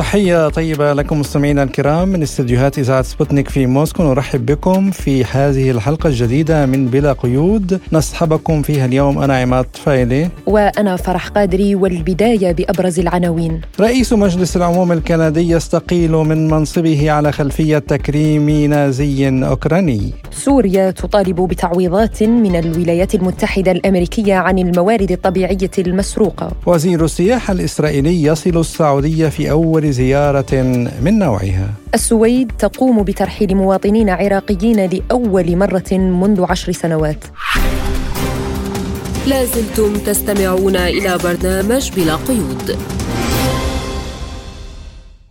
تحية طيبة لكم مستمعينا الكرام من استديوهات إذاعة سبوتنيك في موسكو. نرحب بكم في هذه الحلقة الجديدة من بلا قيود. نصحبكم فيها اليوم أنا عماد فايلي. وأنا فرح قادري والبداية بأبرز العناوين. رئيس مجلس العموم الكندي يستقيل من منصبه على خلفية تكريم نازي أوكراني. سوريا تطالب بتعويضات من الولايات المتحدة الأمريكية عن الموارد الطبيعية المسروقة. وزير السياحة الإسرائيلي يصل السعودية في أول زيارة من نوعها. السويد تقوم بترحيل مواطنين عراقيين لأول مرة منذ عشر سنوات. لازلتم تستمعون إلى برنامج بلا قيود.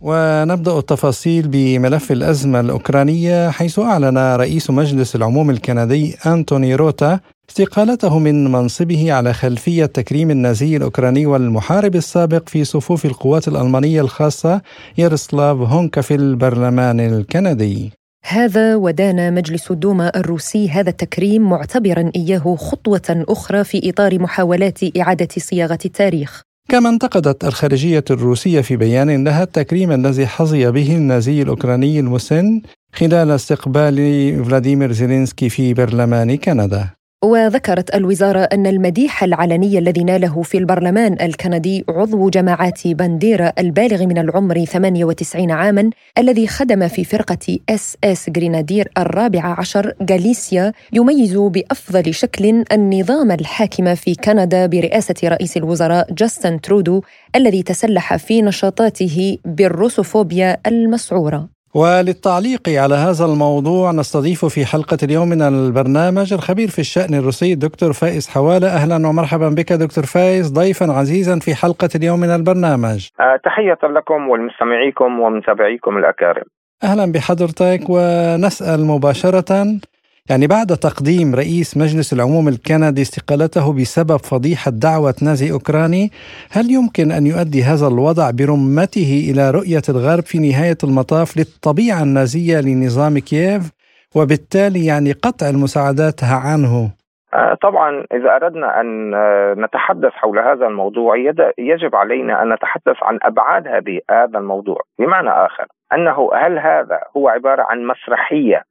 ونبدأ التفاصيل بملف الأزمة الأوكرانية حيث أعلن رئيس مجلس العموم الكندي أنتوني روتا استقالته من منصبه على خلفية تكريم النازي الأوكراني والمحارب السابق في صفوف القوات الألمانية الخاصة يارسلاف هونكا في البرلمان الكندي. هذا ودان مجلس الدوما الروسي هذا التكريم معتبرا إياه خطوة أخرى في إطار محاولات إعادة صياغة التاريخ كما انتقدت الخارجية الروسية في بيان لها التكريم الذي حظي به النازي الأوكراني المسن خلال استقبال فلاديمير زيلينسكي في برلمان كندا وذكرت الوزارة أن المديح العلني الذي ناله في البرلمان الكندي عضو جماعات بانديرا البالغ من العمر 98 عاما الذي خدم في فرقة إس إس جرينادير الرابعة عشر غاليسيا يميز بأفضل شكل النظام الحاكم في كندا برئاسة رئيس الوزراء جاستن ترودو الذي تسلح في نشاطاته بالروسوفوبيا المسعورة. وللتعليق على هذا الموضوع نستضيف في حلقة اليوم من البرنامج الخبير في الشأن الروسي دكتور فايز حوالة. أهلا ومرحبا بك دكتور فايز ضيفا عزيزا في حلقة اليوم من البرنامج. أه تحية لكم ولمستمعيكم ومتابعيكم الأكارم. أهلا بحضرتك ونسأل مباشرة يعني بعد تقديم رئيس مجلس العموم الكندي استقالته بسبب فضيحة دعوة نازي أوكراني هل يمكن أن يؤدي هذا الوضع برمته إلى رؤية الغرب في نهاية المطاف للطبيعة النازية لنظام كييف؟ وبالتالي يعني قطع المساعدات عنه. طبعا إذا أردنا أن نتحدث حول هذا الموضوع يجب علينا أن نتحدث عن أبعاد هذه هذا الموضوع. بمعنى آخر أنه هل هذا هو عبارة عن مسرحية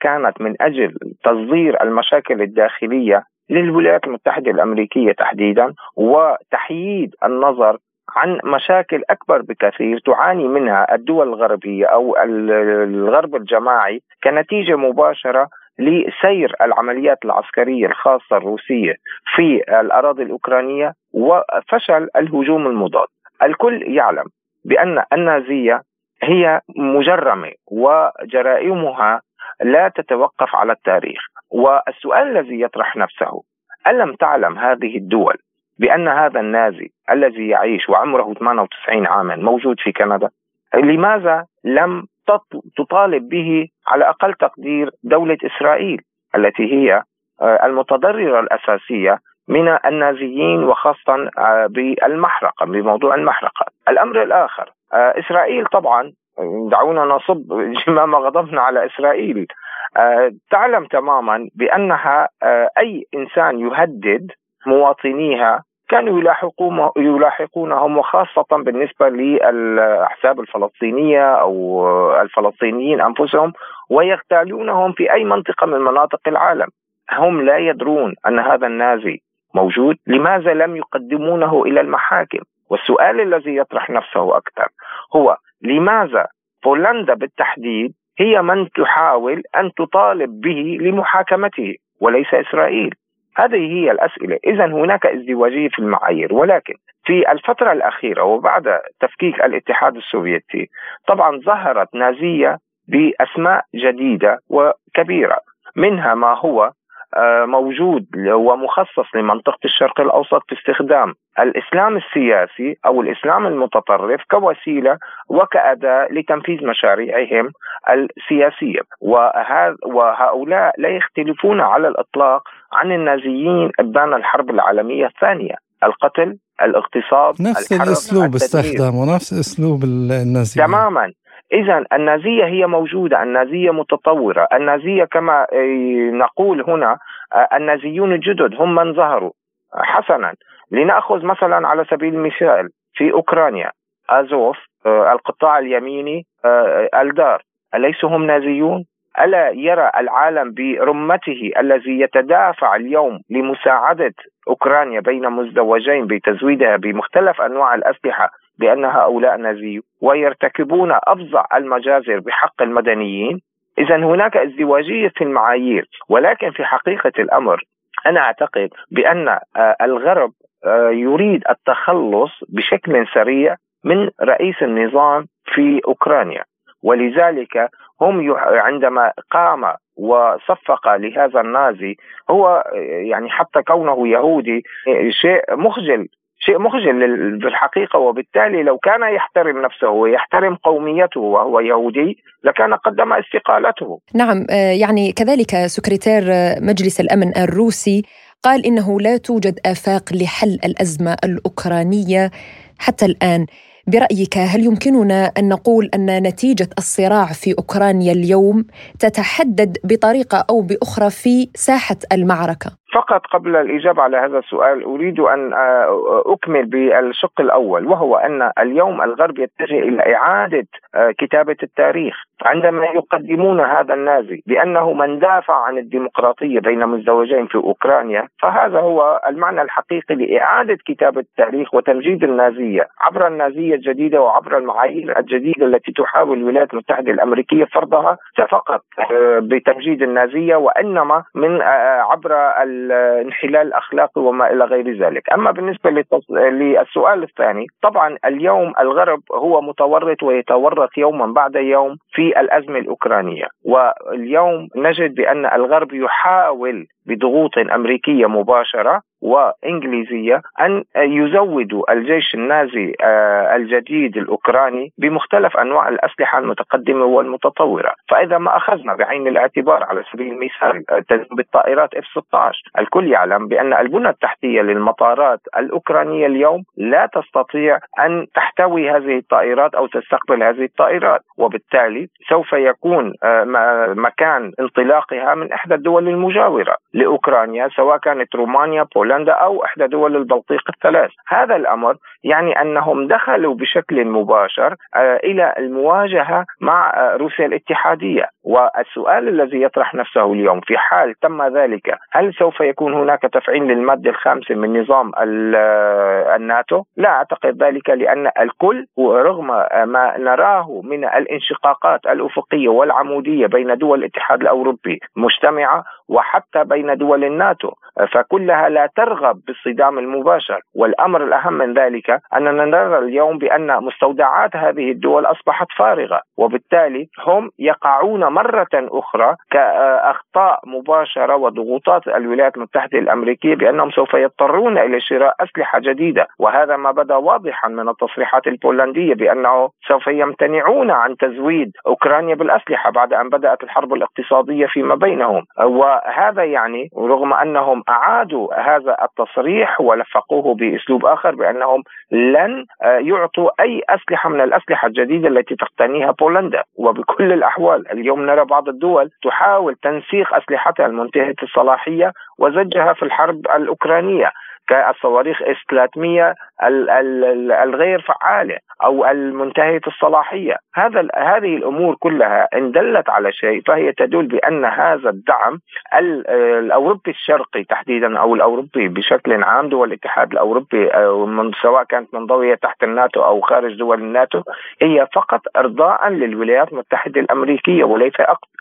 كانت من أجل تصدير المشاكل الداخلية للولايات المتحدة الأمريكية تحديدا وتحييد النظر عن مشاكل أكبر بكثير تعاني منها الدول الغربية أو الغرب الجماعي كنتيجة مباشرة لسير العمليات العسكرية الخاصة الروسية في الأراضي الأوكرانية وفشل الهجوم المضاد. الكل يعلم بأن النازية هي مجرمة وجرائمها لا تتوقف على التاريخ، والسؤال الذي يطرح نفسه ألم تعلم هذه الدول بأن هذا النازي الذي يعيش وعمره 98 عاما موجود في كندا لماذا لم تطالب به على أقل تقدير دولة إسرائيل التي هي المتضررة الأساسية من النازيين وخاصه بالمحرقة بموضوع المحرقة. الأمر الآخر إسرائيل طبعا دعونا نصب جمام غضبنا على إسرائيل. تعلم تماما بأنها أي إنسان يهدد مواطنيها كانوا يلاحقون يلاحقونهم وخاصة بالنسبة للأحزاب الفلسطينية أو الفلسطينيين أنفسهم ويغتالونهم في أي منطقة من مناطق العالم. هم لا يدرون أن هذا النازي موجود. لماذا لم يقدمونه إلى المحاكم؟ والسؤال الذي يطرح نفسه أكثر هو لماذا بولندا بالتحديد هي من تحاول أن تطالب به لمحاكمته وليس إسرائيل؟ هذه هي الأسئلة. إذا هناك ازدواجية في المعايير ولكن في الفترة الأخيرة وبعد تفكيك الاتحاد السوفيتي طبعا ظهرت نازية بأسماء جديدة وكبيرة منها ما هو موجود ومخصص لمنطقة الشرق الأوسط باستخدام الإسلام السياسي أو الإسلام المتطرف كوسيلة وكأداة لتنفيذ مشاريعهم السياسية. وهؤلاء لا يختلفون على الإطلاق عن النازيين أبان الحرب العالمية الثانية القتل الاغتصاب نفس الأسلوب استخدم ونفس أسلوب النازيه تماما. إذا النازية هي موجودة النازية متطورة. النازية كما نقول هنا النازيون الجدد هم من ظهروا حسنا. لنأخذ مثلا على سبيل المثال في أوكرانيا أزوف القطاع اليميني الدار أليسوا هم نازيون؟ ألا يرى العالم برمته الذي يتدافع اليوم لمساعدة أوكرانيا بين مزدوجين بتزويدها بمختلف أنواع الأسلحة بأن هؤلاء نازي ويرتكبون أفظع المجازر بحق المدنيين. إذا هناك ازدواجية في المعايير ولكن في حقيقة الأمر أنا أعتقد بأن آه، الغرب آه، يريد التخلص بشكل سريع من رئيس النظام في أوكرانيا. ولذلك هم عندما قام وصفق لهذا النازي هو يعني حتى كونه يهودي شيء مخجل شيء مخجل بالحقيقة وبالتالي لو كان يحترم نفسه ويحترم قوميته وهو يهودي لكان قدم استقالته. نعم آه، يعني كذلك سكرتير مجلس الأمن الروسي قال إنه لا توجد آفاق لحل الأزمة الأوكرانية حتى الآن. برأيك هل يمكننا أن نقول أن نتيجة الصراع في أوكرانيا اليوم تتحدد بطريقة أو بأخرى في ساحة المعركة؟ فقط قبل الإجابة على هذا السؤال أريد أن آه، أكمل بالشق الأول وهو أن اليوم الغرب يتجه إلى إعادة آه، كتابة التاريخ. عندما يقدمون هذا النازي بأنه من دافع عن الديمقراطية بين مزدوجين في أوكرانيا فهذا هو المعنى الحقيقي لإعادة كتابة التاريخ وتمجيد النازية عبر النازية الجديدة وعبر المعايير الجديدة التي تحاول الولايات المتحدة الأمريكية فرضها فقط آه، بتمجيد النازية وإنما من عبر الانحلال الاخلاقي وما إلى غير ذلك، أما بالنسبة للسؤال الثاني طبعا اليوم الغرب هو متورط ويتورط يوما بعد يوم في الأزمة الأوكرانية، واليوم نجد بأن الغرب يحاول بضغوط أمريكية مباشرة وإنجليزية أن يزودوا الجيش النازي آه، الجديد الأوكراني بمختلف أنواع الأسلحة المتقدمة والمتطورة، فإذا ما أخذنا بعين الاعتبار على سبيل المثال بالطائرات اف 16 الكل يعلم بأن البنى التحتية للمطارات الأوكرانية اليوم لا تستطيع أن تحتوي هذه الطائرات أو تستقبل هذه الطائرات، وبالتالي سوف يكون آه، مكان انطلاقها من إحدى الدول المجاورة لأوكرانيا سواء كانت رومانيا، بولندا أو إحدى دول البلطيق الثلاث، هذا الأمر يعني أنهم دخلوا بشكل مباشر آه، إلى المواجهة مع آه، روسيا الاتحادية، والسؤال الذي يطرح نفسه اليوم في حال تم ذلك هل سوف يكون هناك تفعيل للماده الخامسه من نظام الناتو؟ لا أعتقد ذلك لأن الكل رغم ما نراه من الانشقاقات الأفقية والعمودية بين دول الاتحاد الأوروبي مجتمعة وحتى بين دول الناتو فكلها لا ترغب بالصدام المباشر. والأمر الأهم من ذلك أننا نرى اليوم بأن مستودعات هذه الدول أصبحت فارغة وبالتالي هم يقعون مرة أخرى كأخطاء مباشرة وضغوطات الولايات المتحدة الأمريكية بأنهم سوف يضطرون إلى شراء أسلحة جديدة. وهذا ما بدا واضحا من التصريحات البولندية بأنه سوف يمتنعون عن تزويد أوكرانيا بالأسلحة بعد أن بدأت الحرب الاقتصادية فيما بينهم. وهذا يعني رغم أنهم أعادوا هذا التصريح ولفقوه بأسلوب آخر بأنهم لن يعطوا أي أسلحة من الأسلحة الجديدة التي تقتنيها بولندا. وبكل الأحوال اليوم نرى بعض الدول تحاول تنسيق أسلحتها المنتهية الصلاحية وزجها في الحرب الأوكرانية. كالصواريخ اس 300 الغير فعالة أو المنتهية الصلاحية، هذا هذه الأمور كلها إن دلت على شيء فهي تدل بأن هذا الدعم الأوروبي الشرقي تحديدا أو الأوروبي بشكل عام دول الاتحاد الأوروبي سواء كانت منضويه تحت الناتو أو خارج دول الناتو هي فقط ارضاء للولايات المتحدة الأمريكية وليس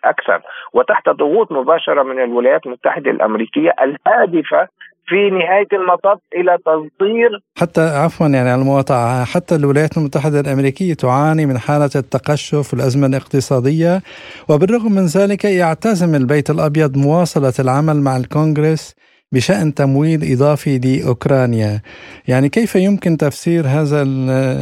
أكثر. وتحت ضغوط مباشرة من الولايات المتحدة الأمريكية الهادفة في نهاية المطاف إلى تصدير حتى عفوا يعني على المقاطعة حتى الولايات المتحدة الأمريكية تعاني من حالة التقشف والأزمة الاقتصادية وبالرغم من ذلك يعتزم البيت الأبيض مواصلة العمل مع الكونغرس بشأن تمويل إضافي لأوكرانيا يعني كيف يمكن تفسير هذا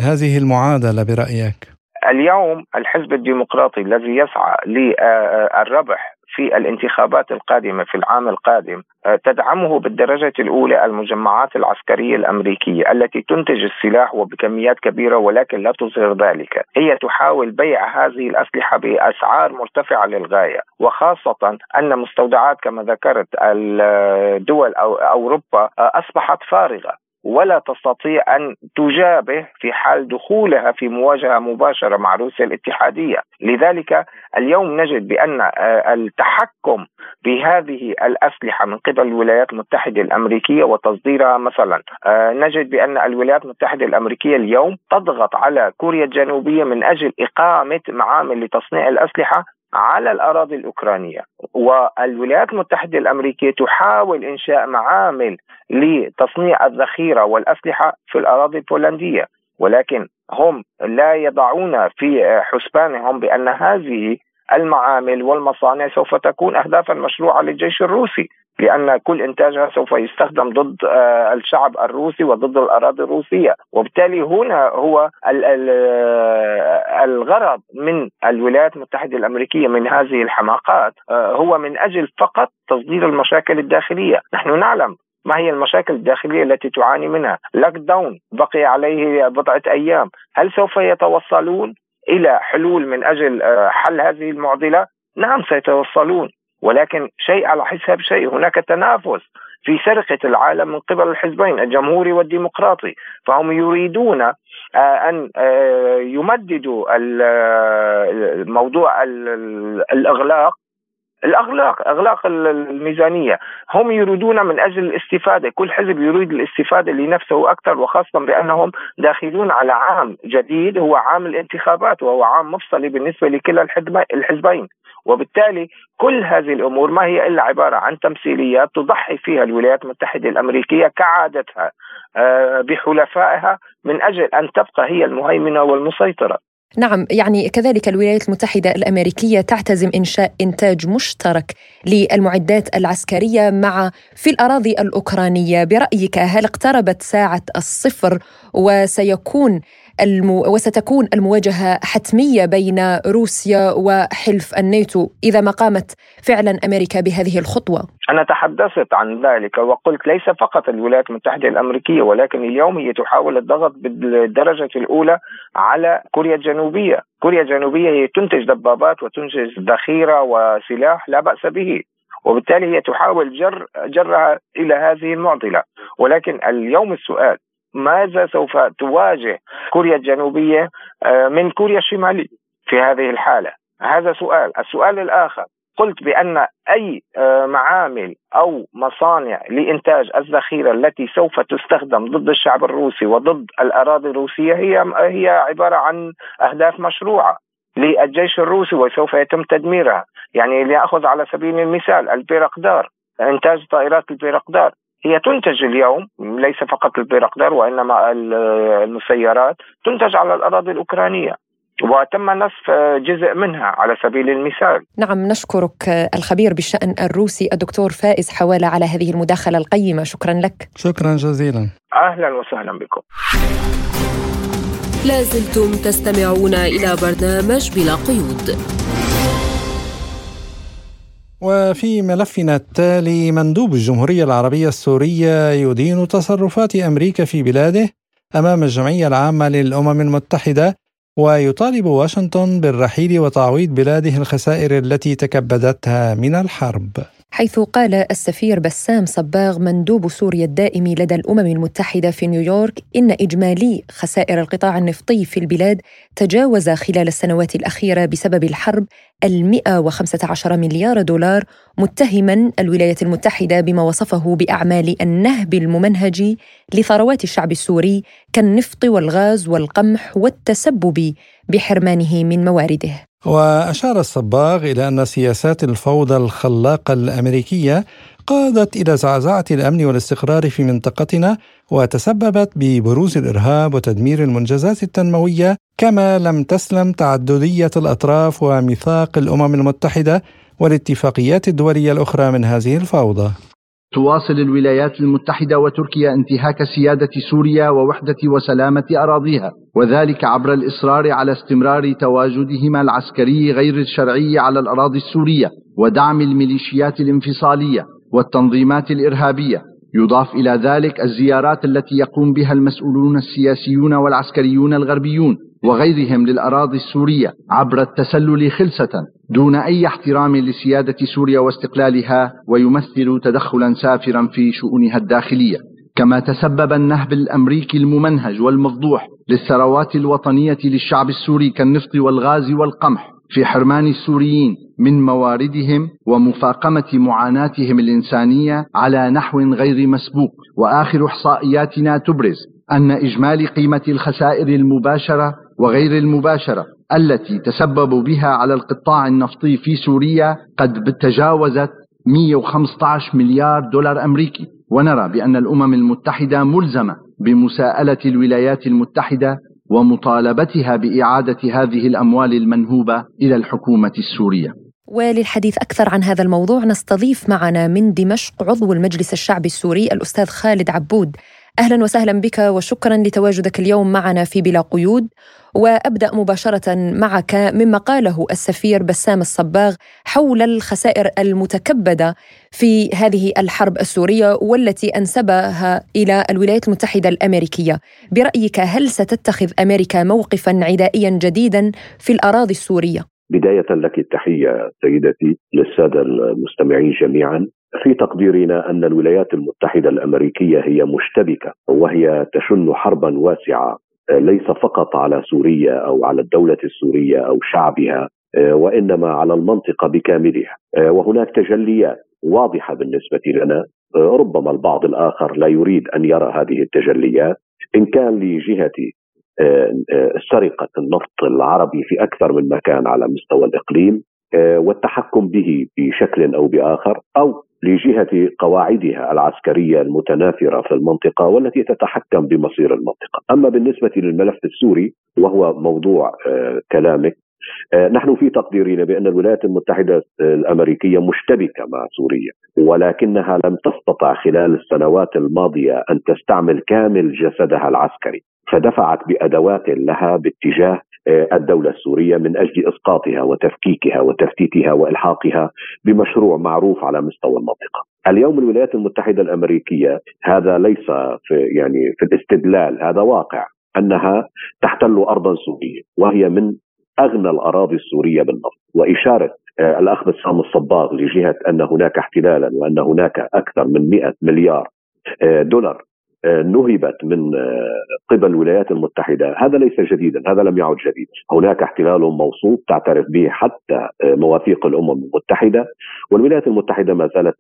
هذه المعادلة برأيك؟ اليوم الحزب الديمقراطي الذي يسعى للربح في الانتخابات القادمة في العام القادم آه، تدعمه بالدرجة الأولى المجمعات العسكرية الأمريكية التي تنتج السلاح وبكميات كبيرة ولكن لا تظهر ذلك، هي تحاول بيع هذه الأسلحة بأسعار مرتفعة للغاية، وخاصة أن مستودعات كما ذكرت الدول أو أوروبا آه، أصبحت فارغة. ولا تستطيع أن تجابه في حال دخولها في مواجهة مباشرة مع روسيا الاتحادية، لذلك اليوم نجد بأن آه، التحكم بهذه الأسلحة من قبل الولايات المتحدة الأمريكية وتصديرها مثلا، آه، نجد بأن الولايات المتحدة الأمريكية اليوم تضغط على كوريا الجنوبية من أجل إقامة معامل لتصنيع الأسلحة على الأراضي الأوكرانية. والولايات المتحدة الأمريكية تحاول إنشاء معامل لتصنيع الذخيرة والأسلحة في الأراضي البولندية. ولكن هم لا يضعون في حسبانهم بأن هذه المعامل والمصانع سوف تكون اهدافا مشروعة للجيش الروسي. لأن كل إنتاجها سوف يستخدم ضد آه، الشعب الروسي وضد الأراضي الروسية وبالتالي هنا هو آه، الغرض من الولايات المتحدة الأمريكية من هذه الحماقات آه، هو من أجل فقط تصدير المشاكل الداخلية نحن نعلم ما هي المشاكل الداخلية التي تعاني منها؟ لوك داون بقي عليه بضعة أيام، هل سوف يتوصلون إلى حلول من أجل حل هذه المعضلة؟ نعم سيتوصلون ولكن شيء على حساب شيء هناك تنافس في سرقة العالم من قبل الحزبين الجمهوري والديمقراطي. فهم يريدون آه، أن آه، يمددوا الموضوع الإغلاق. الاغلاق اغلاق الميزانية هم يريدون من أجل الاستفادة كل حزب يريد الاستفادة لنفسه أكثر وخاصة بأنهم داخلون على عام جديد هو عام الانتخابات وهو عام مفصلي بالنسبة لكلا الحزبين وبالتالي كل هذه الأمور ما هي إلا عبارة عن تمثيليات تضحي فيها الولايات المتحدة الأمريكية كعادتها آه، بحلفائها من أجل أن تبقى هي المهيمنة والمسيطرة. نعم يعني كذلك الولايات المتحدة الأمريكية تعتزم إنشاء إنتاج مشترك للمعدات العسكرية مع في الأراضي الأوكرانية. برأيك هل اقتربت ساعة الصفر وسيكون المو... وستكون المواجهة حتمية بين روسيا وحلف الناتو إذا ما قامت فعلا أمريكا بهذه الخطوة. أنا تحدثت عن ذلك وقلت ليس فقط الولايات المتحدة الأمريكية ولكن اليوم هي تحاول الضغط بالدرجة الأولى على كوريا الجنوبية. كوريا الجنوبية هي تنتج دبابات وتنتج ذخيرة وسلاح لا بأس به وبالتالي هي تحاول جر جرها إلى هذه المعضلة. ولكن اليوم السؤال ماذا سوف تواجه كوريا الجنوبية آه، من كوريا الشماليه في هذه الحالة؟ هذا سؤال. السؤال الآخر قلت بأن أي آه، معامل أو مصانع لإنتاج الذخيرة التي سوف تستخدم ضد الشعب الروسي وضد الأراضي الروسية هي هي عبارة عن أهداف مشروعة للجيش الروسي وسوف يتم تدميرها. يعني لنأخذ على سبيل المثال البيرقدار إنتاج طائرات البيرقدار. هي تنتج اليوم ليس فقط البيرقدار وإنما المسيرات تنتج على الأراضي الأوكرانية وتم نصف جزء منها على سبيل المثال. نعم نشكرك الخبير بالشأن الروسي الدكتور فائز حوالة على هذه المداخلة القيمة. شكرا لك. شكرا جزيلا. أهلا وسهلا بكم. لازلتم تستمعون إلى برنامج بلا قيود. وفي ملفنا التالي مندوب الجمهورية العربية السورية يدين تصرفات أمريكا في بلاده أمام الجمعية العامة للأمم المتحدة ويطالب واشنطن بالرحيل وتعويض بلاده الخسائر التي تكبدتها من الحرب. حيث قال السفير بسام صباغ مندوب سوريا الدائم لدى الأمم المتحدة في نيويورك إن إجمالي خسائر القطاع النفطي في البلاد تجاوز خلال السنوات الأخيرة بسبب الحرب ال 115 مليار دولار متهما الولايات المتحدة بما وصفه بأعمال النهب الممنهج لثروات الشعب السوري كالنفط والغاز والقمح والتسبب بحرمانه من موارده وأشار الصباغ إلى أن سياسات الفوضى الخلاقة الأمريكية قادت إلى زعزعة الأمن والاستقرار في منطقتنا وتسببت ببروز الإرهاب وتدمير المنجزات التنموية كما لم تسلم تعددية الأطراف وميثاق الأمم المتحدة والاتفاقيات الدولية الأخرى من هذه الفوضى. تواصل الولايات المتحدة وتركيا انتهاك سيادة سوريا ووحدة وسلامة أراضيها وذلك عبر الإصرار على استمرار تواجدهما العسكري غير الشرعي على الأراضي السورية ودعم الميليشيات الانفصالية والتنظيمات الإرهابية. يضاف إلى ذلك الزيارات التي يقوم بها المسؤولون السياسيون والعسكريون الغربيون وغيرهم للأراضي السورية عبر التسلل خلسة. دون أي احترام لسيادة سوريا واستقلالها ويمثل تدخلا سافرا في شؤونها الداخلية. كما تسبب النهب الأمريكي الممنهج والمفضوح للثروات الوطنية للشعب السوري كالنفط والغاز والقمح في حرمان السوريين من مواردهم ومفاقمة معاناتهم الإنسانية على نحو غير مسبوق. وآخر إحصائياتنا تبرز أن إجمالي قيمة الخسائر المباشرة وغير المباشرة التي تسببوا بها على القطاع النفطي في سوريا قد تجاوزت 115 مليار دولار أمريكي ونرى بأن الأمم المتحدة ملزمة بمساءلة الولايات المتحدة ومطالبتها بإعادة هذه الأموال المنهوبة إلى الحكومة السورية. وللحديث أكثر عن هذا الموضوع نستضيف معنا من دمشق عضو المجلس الشعبي السوري الأستاذ خالد عبود. أهلا وسهلا بك وشكرا لتواجدك اليوم معنا في بلا قيود وأبدأ مباشرة معك مما قاله السفير بسام الصباغ حول الخسائر المتكبدة في هذه الحرب السورية والتي أنسبها إلى الولايات المتحدة الأمريكية. برأيك هل ستتخذ أمريكا موقفا عدائيا جديدا في الأراضي السورية؟ بداية لك التحية سيدتي للسادة المستمعين جميعا في تقديرنا أن الولايات المتحدة الأمريكية هي مشتبكة وهي تشن حربا واسعة ليس فقط على سوريا أو على الدولة السورية أو شعبها وإنما على المنطقة بكاملها. وهناك تجليات واضحة بالنسبة لنا. ربما البعض الآخر لا يريد أن يرى هذه التجليات. إن كان لجهة سرقة النفط العربي في أكثر من مكان على مستوى الإقليم والتحكم به بشكل أو بآخر أو لجهة قواعدها العسكرية المتناثره في المنطقة والتي تتحكم بمصير المنطقة، أما بالنسبة للملف السوري وهو موضوع كلامك نحن في تقديرنا بأن الولايات المتحدة الأمريكية مشتبكة مع سوريا ولكنها لم تستطع خلال السنوات الماضية أن تستعمل كامل جسدها العسكري. فدفعت بأدوات لها باتجاه الدولة السورية من أجل إسقاطها وتفكيكها وتفتيتها وإلحاقها بمشروع معروف على مستوى المنطقة. اليوم الولايات المتحدة الأمريكية هذا ليس في يعني في الاستدلال هذا واقع أنها تحتل أرضا سورية وهي من أغنى الأراضي السورية بالنفط وإشارة الأخ بسام الصباغ لجهة أن هناك احتلالا وأن هناك أكثر من 100 مليار دولار نهبت من قبل الولايات المتحدة. هذا ليس جديدا هذا لم يعد جديد. هناك احتلال موصوف تعترف به حتى مواثيق الأمم المتحدة والولايات المتحدة ما زالت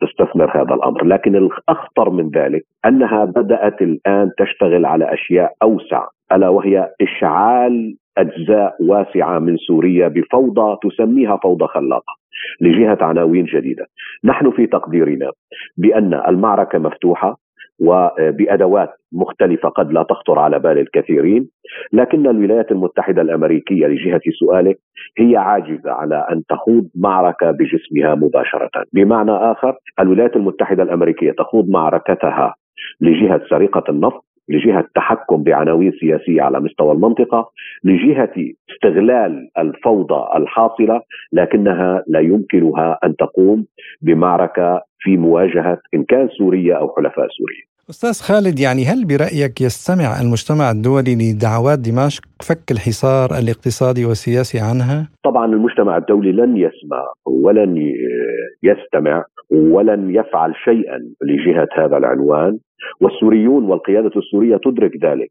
تستثمر هذا الأمر. لكن الأخطر من ذلك أنها بدأت الآن تشتغل على أشياء أوسع ألا وهي إشعال أجزاء واسعة من سوريا بفوضى تسميها فوضى خلاقة لجهة عناوين جديدة. نحن في تقديرنا بأن المعركة مفتوحة وبأدوات مختلفة قد لا تخطر على بال الكثيرين، لكن الولايات المتحدة الأمريكية لجهة سؤالك هي عاجزة على أن تخوض معركة بجسمها مباشرة، بمعنى آخر الولايات المتحدة الأمريكية تخوض معركتها لجهة سرقة النفط لجهة تحكم بعناوين سياسية على مستوى المنطقة، لجهة استغلال الفوضى الحاصلة لكنها لا يمكنها أن تقوم بمعركة في مواجهة ان كان سوريا أو حلفاء سوريا. أستاذ خالد يعني هل برأيك يستمع المجتمع الدولي لدعوات دمشق فك الحصار الاقتصادي والسياسي عنها؟ طبعا المجتمع الدولي لن يسمع ولن يستمع ولن يفعل شيئا لجهة هذا العنوان والسوريون والقيادة السورية تدرك ذلك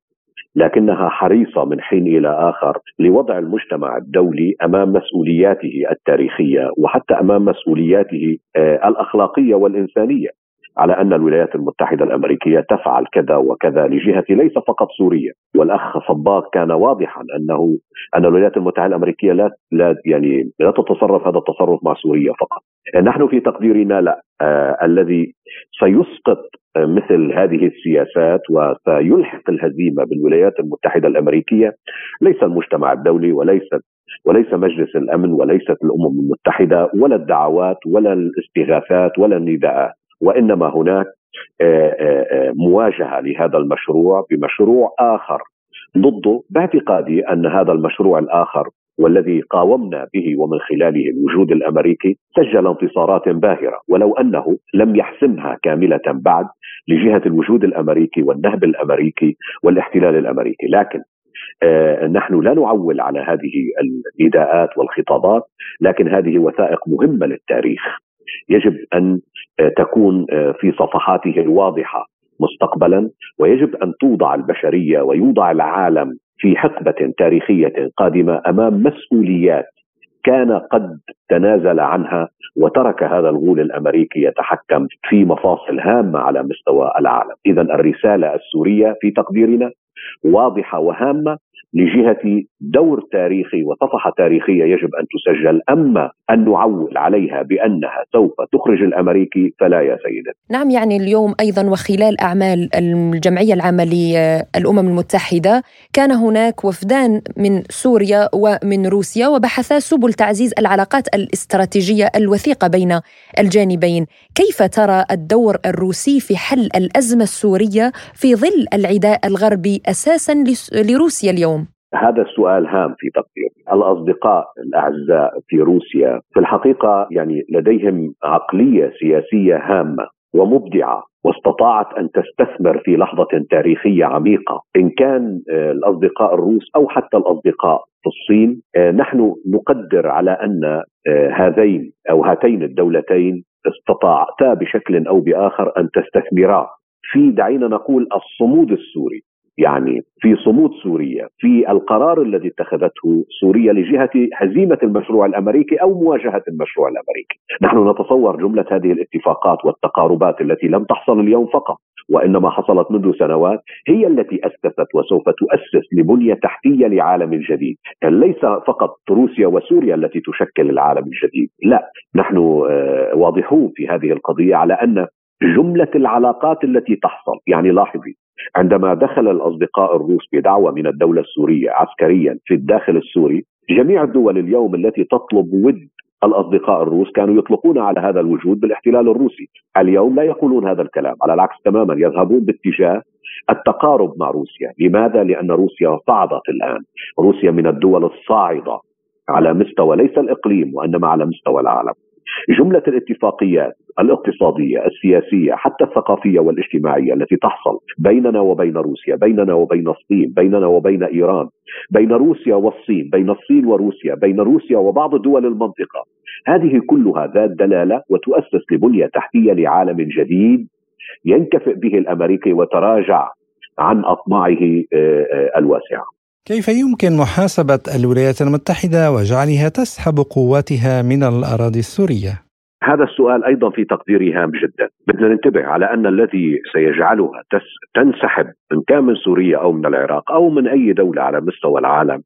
لكنها حريصة من حين إلى آخر لوضع المجتمع الدولي أمام مسؤولياته التاريخية وحتى أمام مسؤولياته الأخلاقية والإنسانية على أن الولايات المتحدة الأمريكية تفعل كذا وكذا لجهة ليس فقط سوريا. والأخ صباغ كان واضحا أنه أن الولايات المتحدة الأمريكية لا لا يعني لا تتصرف هذا التصرف مع سوريا فقط. نحن في تقديرنا لا. آه الذي سيسقط مثل هذه السياسات وسيلحق الهزيمة بالولايات المتحدة الأمريكية ليس المجتمع الدولي وليست وليس مجلس الأمن وليست الأمم المتحدة ولا الدعوات ولا الاستغاثات ولا النداءات. وإنما هناك مواجهة لهذا المشروع بمشروع آخر. ضده باعتقادي أن هذا المشروع الآخر والذي قاومنا به ومن خلاله الوجود الأمريكي سجل انتصارات باهرة ولو أنه لم يحسمها كاملة بعد لجهة الوجود الأمريكي والنهب الأمريكي والاحتلال الأمريكي. لكن آه نحن لا نعول على هذه النداءات والخطابات لكن هذه وثائق مهمة للتاريخ. يجب أن آه تكون آه في صفحاته الواضحة مستقبلا ويجب أن توضع البشرية ويوضع العالم في حقبة تاريخية قادمة أمام مسؤوليات كان قد تنازل عنها وترك هذا الغول الأمريكي يتحكم في مفاصل هامة على مستوى العالم، اذا الرسالة السورية في تقديرنا واضحة وهامة لجهة دور تاريخي وصفحة تاريخية يجب أن تسجل أما أن نعول عليها بأنها سوف تخرج الأمريكي فلا يا سيدتي نعم يعني اليوم أيضا وخلال أعمال الجمعية العامة للأمم المتحدة كان هناك وفدان من سوريا ومن روسيا وبحثا سبل تعزيز العلاقات الاستراتيجية الوثيقة بين الجانبين كيف ترى الدور الروسي في حل الأزمة السورية في ظل العداء الغربي أساسا لروسيا اليوم؟ هذا السؤال هام في تقديري. الأصدقاء الأعزاء في روسيا في الحقيقة يعني لديهم عقلية سياسية هامة ومبدعة واستطاعت أن تستثمر في لحظة تاريخية عميقة. إن كان الأصدقاء الروس أو حتى الأصدقاء في الصين نحن نقدر على أن هذين أو هاتين الدولتين استطاعتا بشكل أو بآخر أن تستثمرا. في دعينا نقول الصمود السوري. يعني في صمود سوريا في القرار الذي اتخذته سوريا لجهة هزيمة المشروع الأمريكي أو مواجهة المشروع الأمريكي. نحن نتصور جملة هذه الاتفاقات والتقاربات التي لم تحصل اليوم فقط وإنما حصلت منذ سنوات هي التي أسست وسوف تؤسس لبنية تحتية لعالم جديد، ليس فقط روسيا وسوريا التي تشكل العالم الجديد، لا نحن واضحون في هذه القضية على أن جملة العلاقات التي تحصل، يعني لاحظي عندما دخل الأصدقاء الروس بدعوة من الدولة السورية عسكريا في الداخل السوري جميع الدول اليوم التي تطلب ود الأصدقاء الروس كانوا يطلقون على هذا الوجود بالاحتلال الروسي، اليوم لا يقولون هذا الكلام، على العكس تماما يذهبون باتجاه التقارب مع روسيا، لماذا؟ لأن روسيا صعدت الآن، روسيا من الدول الصاعدة على مستوى ليس الإقليم وإنما على مستوى العالم. جملة الاتفاقيات. الاقتصادية، السياسية، حتى الثقافية والاجتماعية التي تحصل بيننا وبين روسيا، بيننا وبين الصين، بيننا وبين إيران، بين روسيا والصين، بين الصين وروسيا، بين روسيا وبعض دول المنطقة، هذه كلها ذات دلالة وتؤسس لبنية تحتية لعالم جديد ينكفئ به الأمريكي وتراجع عن أطماعه الواسعة. كيف يمكن محاسبة الولايات المتحدة وجعلها تسحب قواتها من الأراضي السورية؟ هذا السؤال أيضا في تقديري هام جدا، بدنا ننتبه على أن الذي سيجعلها تنسحب ان كان من سوريا أو من العراق أو من أي دولة على مستوى العالم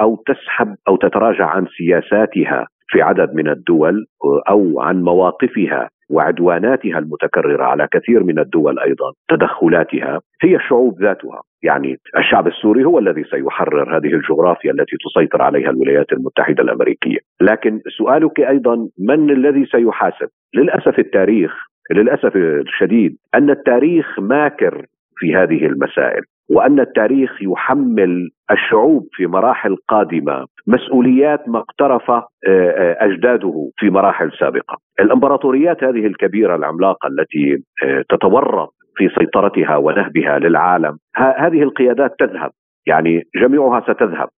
أو تسحب أو تتراجع عن سياساتها في عدد من الدول أو عن مواقفها وعدواناتها المتكررة على كثير من الدول أيضا تدخلاتها هي الشعوب ذاتها. يعني الشعب السوري هو الذي سيحرر هذه الجغرافيا التي تسيطر عليها الولايات المتحدة الأمريكية. لكن سؤالك أيضا من الذي سيحاسب؟ للأسف التاريخ للأسف الشديد أن التاريخ ماكر في هذه المسائل. وأن التاريخ يحمل الشعوب في مراحل قادمة مسؤوليات ما اقترف أجداده في مراحل سابقة. الإمبراطوريات هذه الكبيرة العملاقة التي تتورط في سيطرتها ونهبها للعالم، هذه القيادات تذهب، يعني جميعها ستذهب.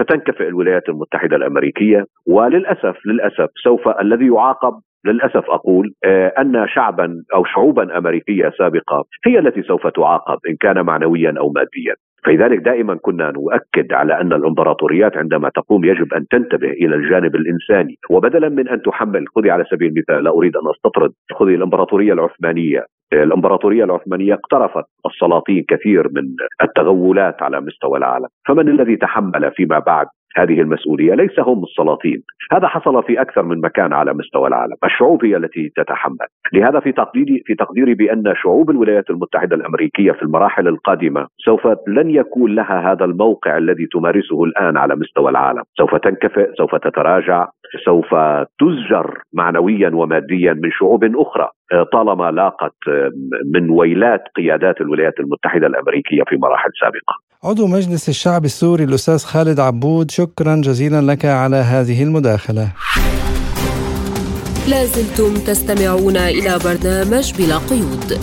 ستنكفئ الولايات المتحدة الأمريكية وللأسف للأسف سوف الذي يعاقب للأسف أقول أن شعبا أو شعوبا أمريكية سابقة هي التي سوف تعاقب إن كان معنويا أو ماديا. فلذلك دائما كنا نؤكد على أن الإمبراطوريات عندما تقوم يجب أن تنتبه إلى الجانب الإنساني. وبدلا من أن تحمل خذي على سبيل المثال لا أريد أن أستطرد خذي الإمبراطورية العثمانية. الإمبراطورية العثمانية اقترفت السلاطين كثير من التغولات على مستوى العالم، فمن الذي تحمل فيما بعد؟ هذه المسؤولية ليس هم السلاطين، هذا حصل في أكثر من مكان على مستوى العالم، الشعوب هي التي تتحمل، لهذا في تقديري في تقديري بأن شعوب الولايات المتحدة الأمريكية في المراحل القادمة سوف لن يكون لها هذا الموقع الذي تمارسه الآن على مستوى العالم، سوف تنكفئ، سوف تتراجع، سوف تزجر معنويا وماديا من شعوب أخرى. طالما لاقت من ويلات قيادات الولايات المتحدة الأمريكية في مراحل سابقة. عضو مجلس الشعب السوري الأستاذ خالد عبود شكرا جزيلا لك على هذه المداخلة. لازلتم تستمعون إلى برنامج بلا قيود.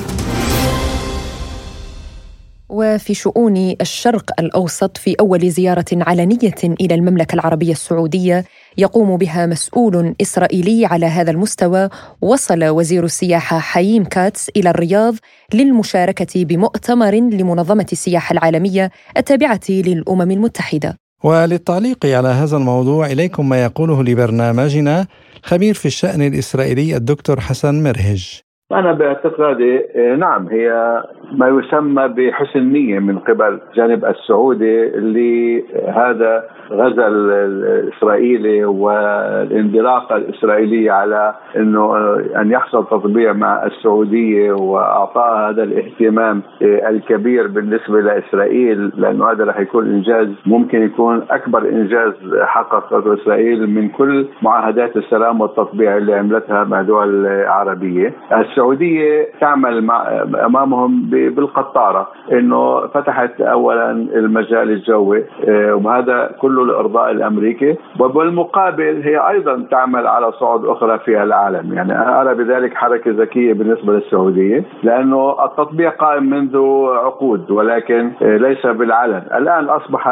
وفي شؤون الشرق الأوسط في أول زيارة علنية إلى المملكة العربية السعودية يقوم بها مسؤول إسرائيلي على هذا المستوى وصل وزير السياحة حييم كاتس إلى الرياض للمشاركة بمؤتمر لمنظمة السياحة العالمية التابعة للأمم المتحدة. وللتعليق على هذا الموضوع إليكم ما يقوله لبرنامجنا خبير في الشأن الإسرائيلي الدكتور حسن مرهج. أنا باعتقادي نعم هي ما يسمى بحسن نية من قبل الجانب السعودي لهذا غزا الإسرائيلي والانطلاقة الإسرائيلية على أنه أن يحصل تطبيع مع السعودية وأعطاها هذا الاهتمام الكبير بالنسبة لإسرائيل لأنه هذا رح يكون إنجاز ممكن يكون أكبر إنجاز حققته إسرائيل من كل معاهدات السلام والتطبيع اللي عملتها مع دول عربية. السعودية تعمل مع أمامهم بالقطارة إنه فتحت اولا المجال الجوي آه، وهذا كله لإرضاء الأمريكي. وبالمقابل هي أيضا تعمل على صعود أخرى في العالم. يعني أنا أرى بذلك حركة ذكية بالنسبة للسعودية لأنه التطبيع قائم منذ عقود ولكن آه، ليس بالعلن. الآن أصبح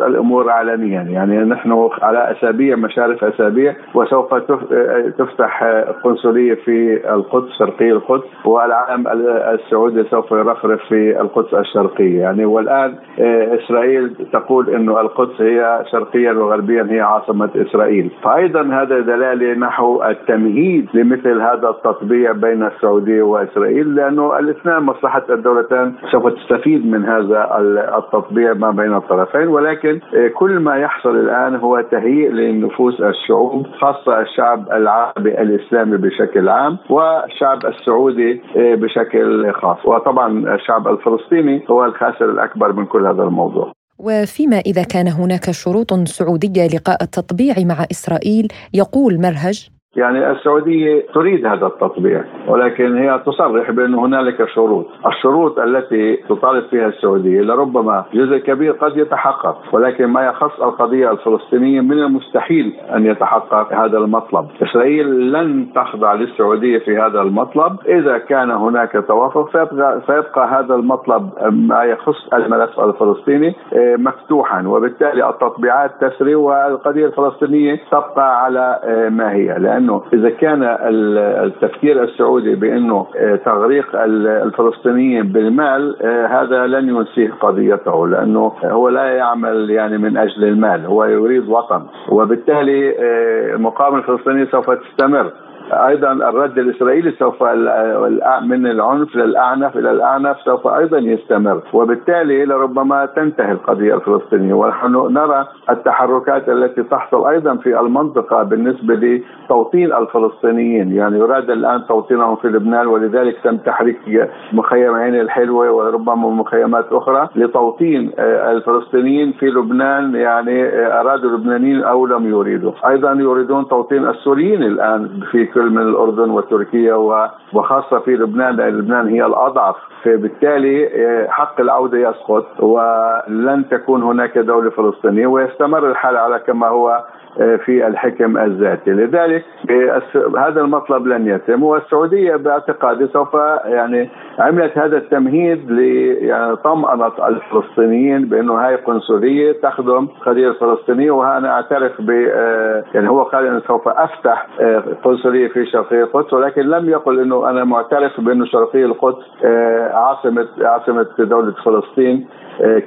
الأمور علنيا. يعني نحن على أسابيع مشارف أسابيع وسوف آه، تفتح قنصلية في القدس شرقي القدس والعالم السعودي سوف يرفرف في القدس الشرقية. يعني والآن آه، إسرائيل تقول إنه القدس هي شرقيا وغربيا هي عاصمة إسرائيل. فايضا هذا دلالة نحو التمهيد لمثل هذا التطبيع بين السعودية وإسرائيل لأنه الاثنان مصلحة الدولتين سوف تستفيد من هذا التطبيع ما بين الطرفين. ولكن آه، كل ما يحصل الآن هو تهيئ لنفوس الشعوب خاصة الشعب العربي الإسلامي بشكل عام والشعب السعودي آه، بشكل خاص. وطبعا الشعب الفلسطيني هو الخاسر الأكبر من كل هذا الموضوع. وفيما إذا كان هناك شروط سعودية لقاء التطبيع مع إسرائيل يقول مرهج يعني السعودية تريد هذا التطبيع ولكن هي تصرح بأن هنالك شروط. الشروط التي تطالب فيها السعودية لربما جزء كبير قد يتحقق ولكن ما يخص القضية الفلسطينية من المستحيل أن يتحقق هذا المطلب. إسرائيل لن تخضع للسعودية في هذا المطلب. إذا كان هناك توافق سيبقى, سيبقى هذا المطلب ما يخص الملف الفلسطيني آه، مفتوحا. وبالتالي التطبيعات تسري والقضية الفلسطينية تبقى على آه، ما هي. لأن انه إذا كان التفكير السعودي بأنه آه، تغريق الفلسطينيين بالمال آه، هذا لن ينسيه قضيته لأنه هو لا يعمل يعني من أجل المال هو يريد وطن وبالتالي آه، المقاومه الفلسطينيه سوف تستمر. أيضا الرد الإسرائيلي سوف من العنف للاعنف إلى الأعنف سوف أيضا يستمر. وبالتالي لربما تنتهي القضية الفلسطينية. ونحن نرى التحركات التي تحصل أيضا في المنطقة بالنسبة لتوطين الفلسطينيين. يعني يراد الآن توطينهم في لبنان ولذلك تم تحريك مخيم عين الحلوة وربما مخيمات أخرى لتوطين آه، الفلسطينيين في لبنان. يعني آه، أرادوا اللبنانيين أو لم يريدوا. أيضا يريدون توطين السوريين الآن في كل من الأردن وتركيا وخاصة في لبنان لأن لبنان هي الأضعف. فبالتالي آه، حق العودة يسقط ولن تكون هناك دولة فلسطينية ويستمر الحال على كما هو. في الحكم الذاتي. لذلك هذا المطلب لن يتم والسعودية باعتقادي سوف يعني عملت هذا التمهيد لطمأنة يعني الفلسطينيين بأنه هاي قنصلية تخدم القضية الفلسطينية وأنا أعترف ب آه، يعني هو قال أنه سوف أفتح آه، قنصلية في شرقية القدس ولكن لم يقل أنه أنا معترف بأنه شرقية القدس عاصمة عاصمة دولة فلسطين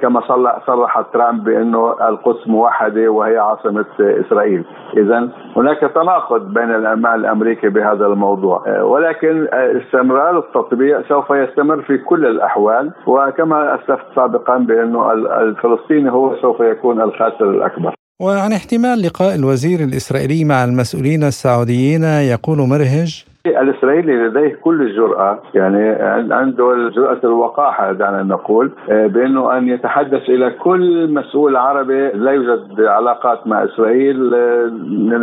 كما صرح ترامب بأنه القدس موحدة وهي إسرائيل إسرائيل. اذا هناك تناقض بين الأعمال الأمريكي بهذا الموضوع. آه، ولكن استمرار التطبيع سوف يستمر في كل الأحوال. وكما أسلفت سابقا بأنه الفلسطيني هو سوف يكون الخاسر الأكبر. وعن احتمال لقاء الوزير الإسرائيلي مع المسؤولين السعوديين يقول مرهج الإسرائيلي لديه كل الجرأة يعني عنده جرأة الوقاحة دعنا نقول آه، بأنه أن يتحدث إلى كل مسؤول عربي لا يوجد علاقات مع إسرائيل آه،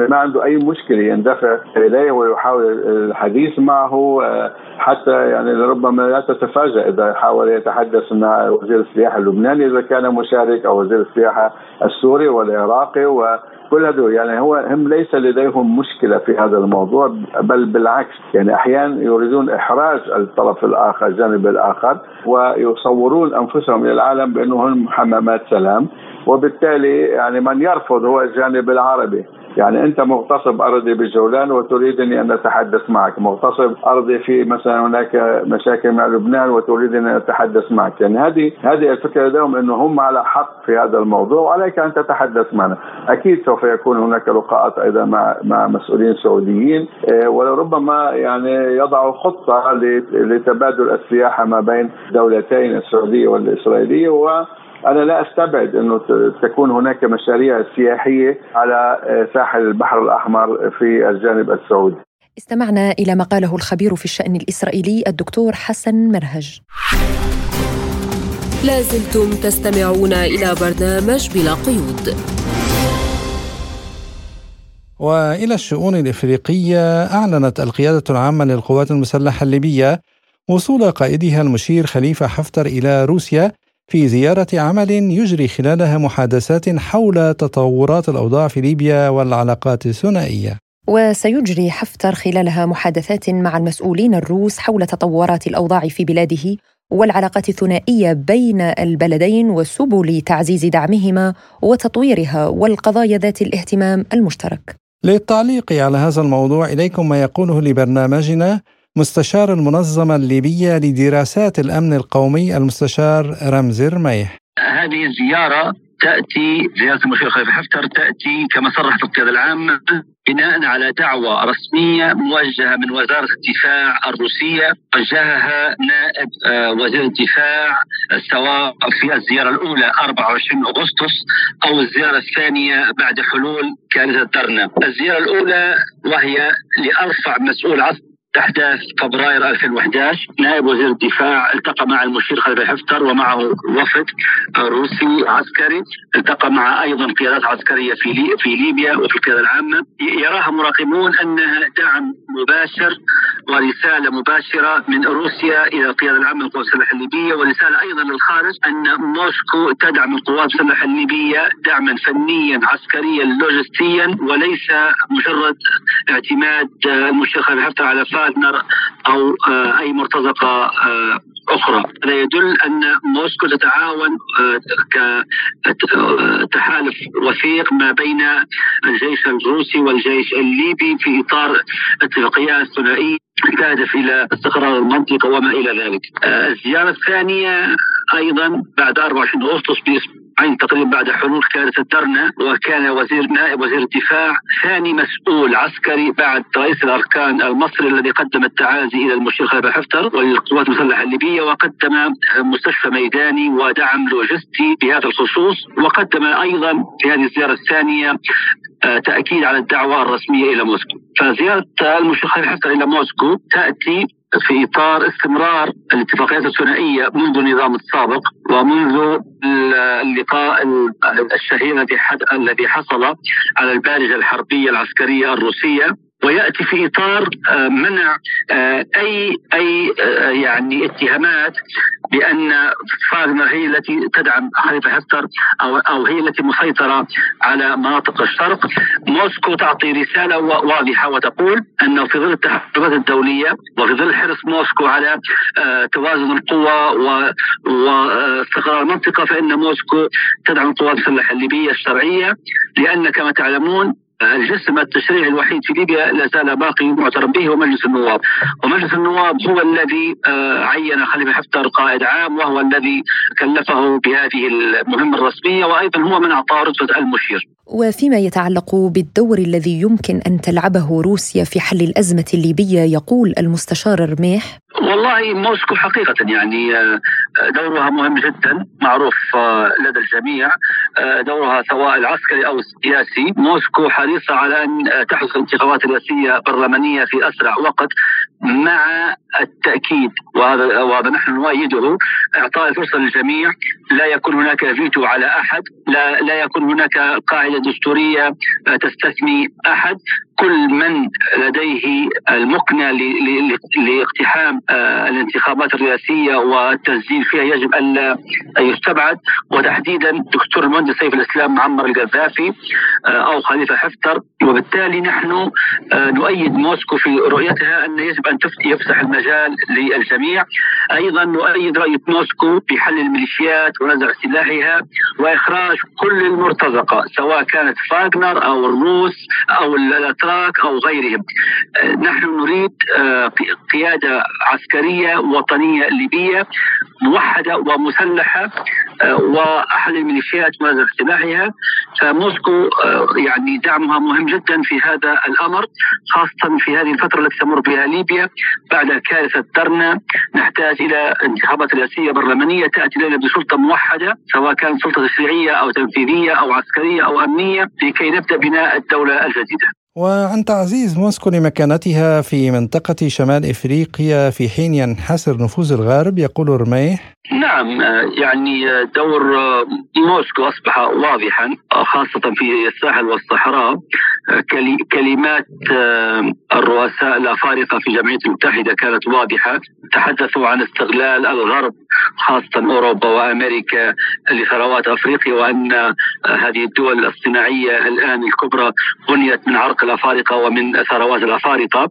ما عنده أي مشكلة يندفع إليه ويحاول الحديث معه آه، حتى يعني ربما لا تتفاجأ إذا حاول يتحدث مع وزير السياحة اللبناني إذا كان مشارك أو وزير السياحة السوري والعراقي وكل هذول يعني هو هم ليس لديهم مشكلة في هذا الموضوع بل بالعكس يعني أحيانا يريدون إحراج الطرف الآخر الجانب الآخر ويصورون أنفسهم للعالم بأنهم حمامات سلام وبالتالي يعني من يرفض هو الجانب العربي. يعني أنت مغتصب أرضي بجولان وتريدني أن أتحدث معك، مغتصب أرضي في مثلا هناك مشاكل مع لبنان وتريدني أن أتحدث معك، يعني هذه هذه الفكرة لديهم إنه هم على حق في هذا الموضوع وعليك أن تتحدث معنا، أكيد سوف يكون هناك لقاءات أيضا مع مع مسؤولين سعوديين. آه، ولربما يعني يضعوا خطة لتبادل السياحة ما بين دولتين السعودية والإسرائيلية و أنا لا أستبعد أنه تكون هناك مشاريع سياحية على آه، ساحل البحر الأحمر في الجانب السعودي. استمعنا إلى ما قاله الخبير في الشأن الإسرائيلي الدكتور حسن مرهج. لازلتم تستمعون إلى برنامج بلا قيود. وإلى الشؤون الإفريقية أعلنت القيادة العامة للقوات المسلحة الليبية وصول قائدها المشير خليفة حفتر إلى روسيا في زيارة عمل يجري خلالها محادثات حول تطورات الأوضاع في ليبيا والعلاقات الثنائية. وسيجري حفتر خلالها محادثات مع المسؤولين الروس حول تطورات الأوضاع في بلاده والعلاقات الثنائية بين البلدين وسبل تعزيز دعمهما وتطويرها والقضايا ذات الاهتمام المشترك. للتعليق على هذا الموضوع إليكم ما يقوله لبرنامجنا مستشار المنظمة الليبية لدراسات الأمن القومي المستشار رمزي رميح. هذه الزيارة تأتي زيارة المشير خليفة حفتر تأتي كما صرحت القيادة العامة بناء على دعوة رسمية موجهة من وزارة الدفاع الروسية وجهها نائب آه، وزير الدفاع سواء في الزيارة الأولى 24 أغسطس أو الزيارة الثانية بعد حلول كارثة درنا. الزيارة الأولى وهي لأرفع مسؤول عسكري أحداث فبراير 2011 نائب وزير الدفاع التقى مع المشير خليفة حفتر ومعه وفد روسي عسكري التقى مع أيضا قيادات عسكرية في لي في ليبيا وفي القيادة العامة. يراها مراقبون أنها دعم مباشر ورسالة مباشرة من روسيا إلى القيادة العامة للقوات المسلحه الليبية ورسالة أيضا للخارج أن موسكو تدعم القوات المسلحه الليبية دعما فنيا عسكريا لوجستيا وليس مجرد اعتماد المشير خليفة حفتر على فاغنر أو آه، أي مرتزقة آه، أخرى هذا يدل أن موسكو تتعاون آه، كتحالف وثيق ما بين الجيش الروسي والجيش الليبي في إطار اتفاقيات ثنائية تهدف إلى استقرار المنطقة وما إلى ذلك. الزيارة الثانية أيضا بعد 24 أغسطس عين تقريبا بعد حلول كارثة درنا وكان وزير نائب وزير الدفاع ثاني مسؤول عسكري بعد رئيس الأركان المصري الذي قدم التعازي إلى المشير خليفة حفتر وللقوات المسلحة الليبية وقدم مستشفى ميداني ودعم لوجستي بهذا الخصوص وقدم أيضا في هذه الزيارة الثانية آه، تأكيد على الدعوة الرسمية إلى موسكو. فزيارة المشير خليفة حفتر إلى موسكو تأتي في إطار استمرار الاتفاقيات الثنائية منذ النظام السابق ومنذ اللقاء الشهير الذي حصل على البارجه الحربية العسكرية الروسية. ويأتي في إطار آه، منع آه، أي أي آه، يعني اتهامات بأن فاغنر هي التي تدعم خليفه حفتر أو أو هي التي مسيطرة على مناطق الشرق. موسكو تعطي رسالة واضحة وتقول أنه في ظل التحالفات الدولية وفي ظل حرص موسكو على توازن القوى واستقرار المنطقة فإن موسكو تدعم القوات المسلحة الليبية الشرعية لأن كما تعلمون الجسم التشريعي الوحيد في ليبيا لا زال باقي معترف به هو مجلس النواب. ومجلس النواب هو الذي آه، عين خليفة حفتر قائد عام وهو الذي كلفه بهذه المهمة الرسمية وأيضا هو من اعطاه رتبه المشير. وفيما يتعلق بالدور الذي يمكن أن تلعبه روسيا في حل الأزمة الليبية يقول المستشار رميح. والله موسكو حقيقة يعني آه، دورها مهم جدا معروف آه، لدى الجميع. دورها سواء العسكري أو السياسي. موسكو حريصة على أن تحدث انتخابات رئاسيه برلمانيه في أسرع وقت مع التأكيد. وهذا وهذا نحن نؤيده. إعطاء الفرصة للجميع. لا يكون هناك فيتو على أحد. لا لا يكون هناك قاعدة دستورية تستثني أحد. كل من لديه المقنع لاقتحام آه، الانتخابات الرئاسية والتسجيل فيها يجب أن يستبعد. وتحديدا دكتور المهندس سيف الإسلام معمر القذافي آه، أو خليفة حفتر. وبالتالي نحن آه، نؤيد موسكو في رؤيتها أن يجب أن يفسح المجال للجميع. أيضا نؤيد رؤيه موسكو بحل الميليشيات ونزع سلاحها وإخراج كل المرتزقة سواء كانت فاغنر أو الروس أو الاتراك أو غيرهم. آه، نحن نريد قيادة عسكرية وطنية ليبية موحدة ومسلحة واحل الميليشيات ونزع سلاحها فموسكو يعني دعمها مهم جدا في هذا الأمر خاصة في هذه الفترة التي تمر بها ليبيا بعد كارثة درنا نحتاج إلى انتخابات رئاسية برلمانية تأتي لنا بسلطة موحدة سواء كانت سلطة تشريعيه أو تنفيذية أو عسكرية أو أمنية لكي نبدأ بناء الدولة الجديدة. وعن تعزيز موسكو لمكانتها في منطقة شمال إفريقيا في حين ينحسر نفوذ الغرب يقول رميح. نعم يعني دور موسكو أصبح واضحا خاصة في الساحل والصحراء كلمات الرؤساء الأفارقة في الجمعية المتحدة كانت واضحة. تحدثوا عن استغلال الغرب خاصة أوروبا وأمريكا لثروات أفريقيا وأن هذه الدول الصناعية الآن الكبرى بنيت من عرق الأفارقة ومن ثروات الأفارقة.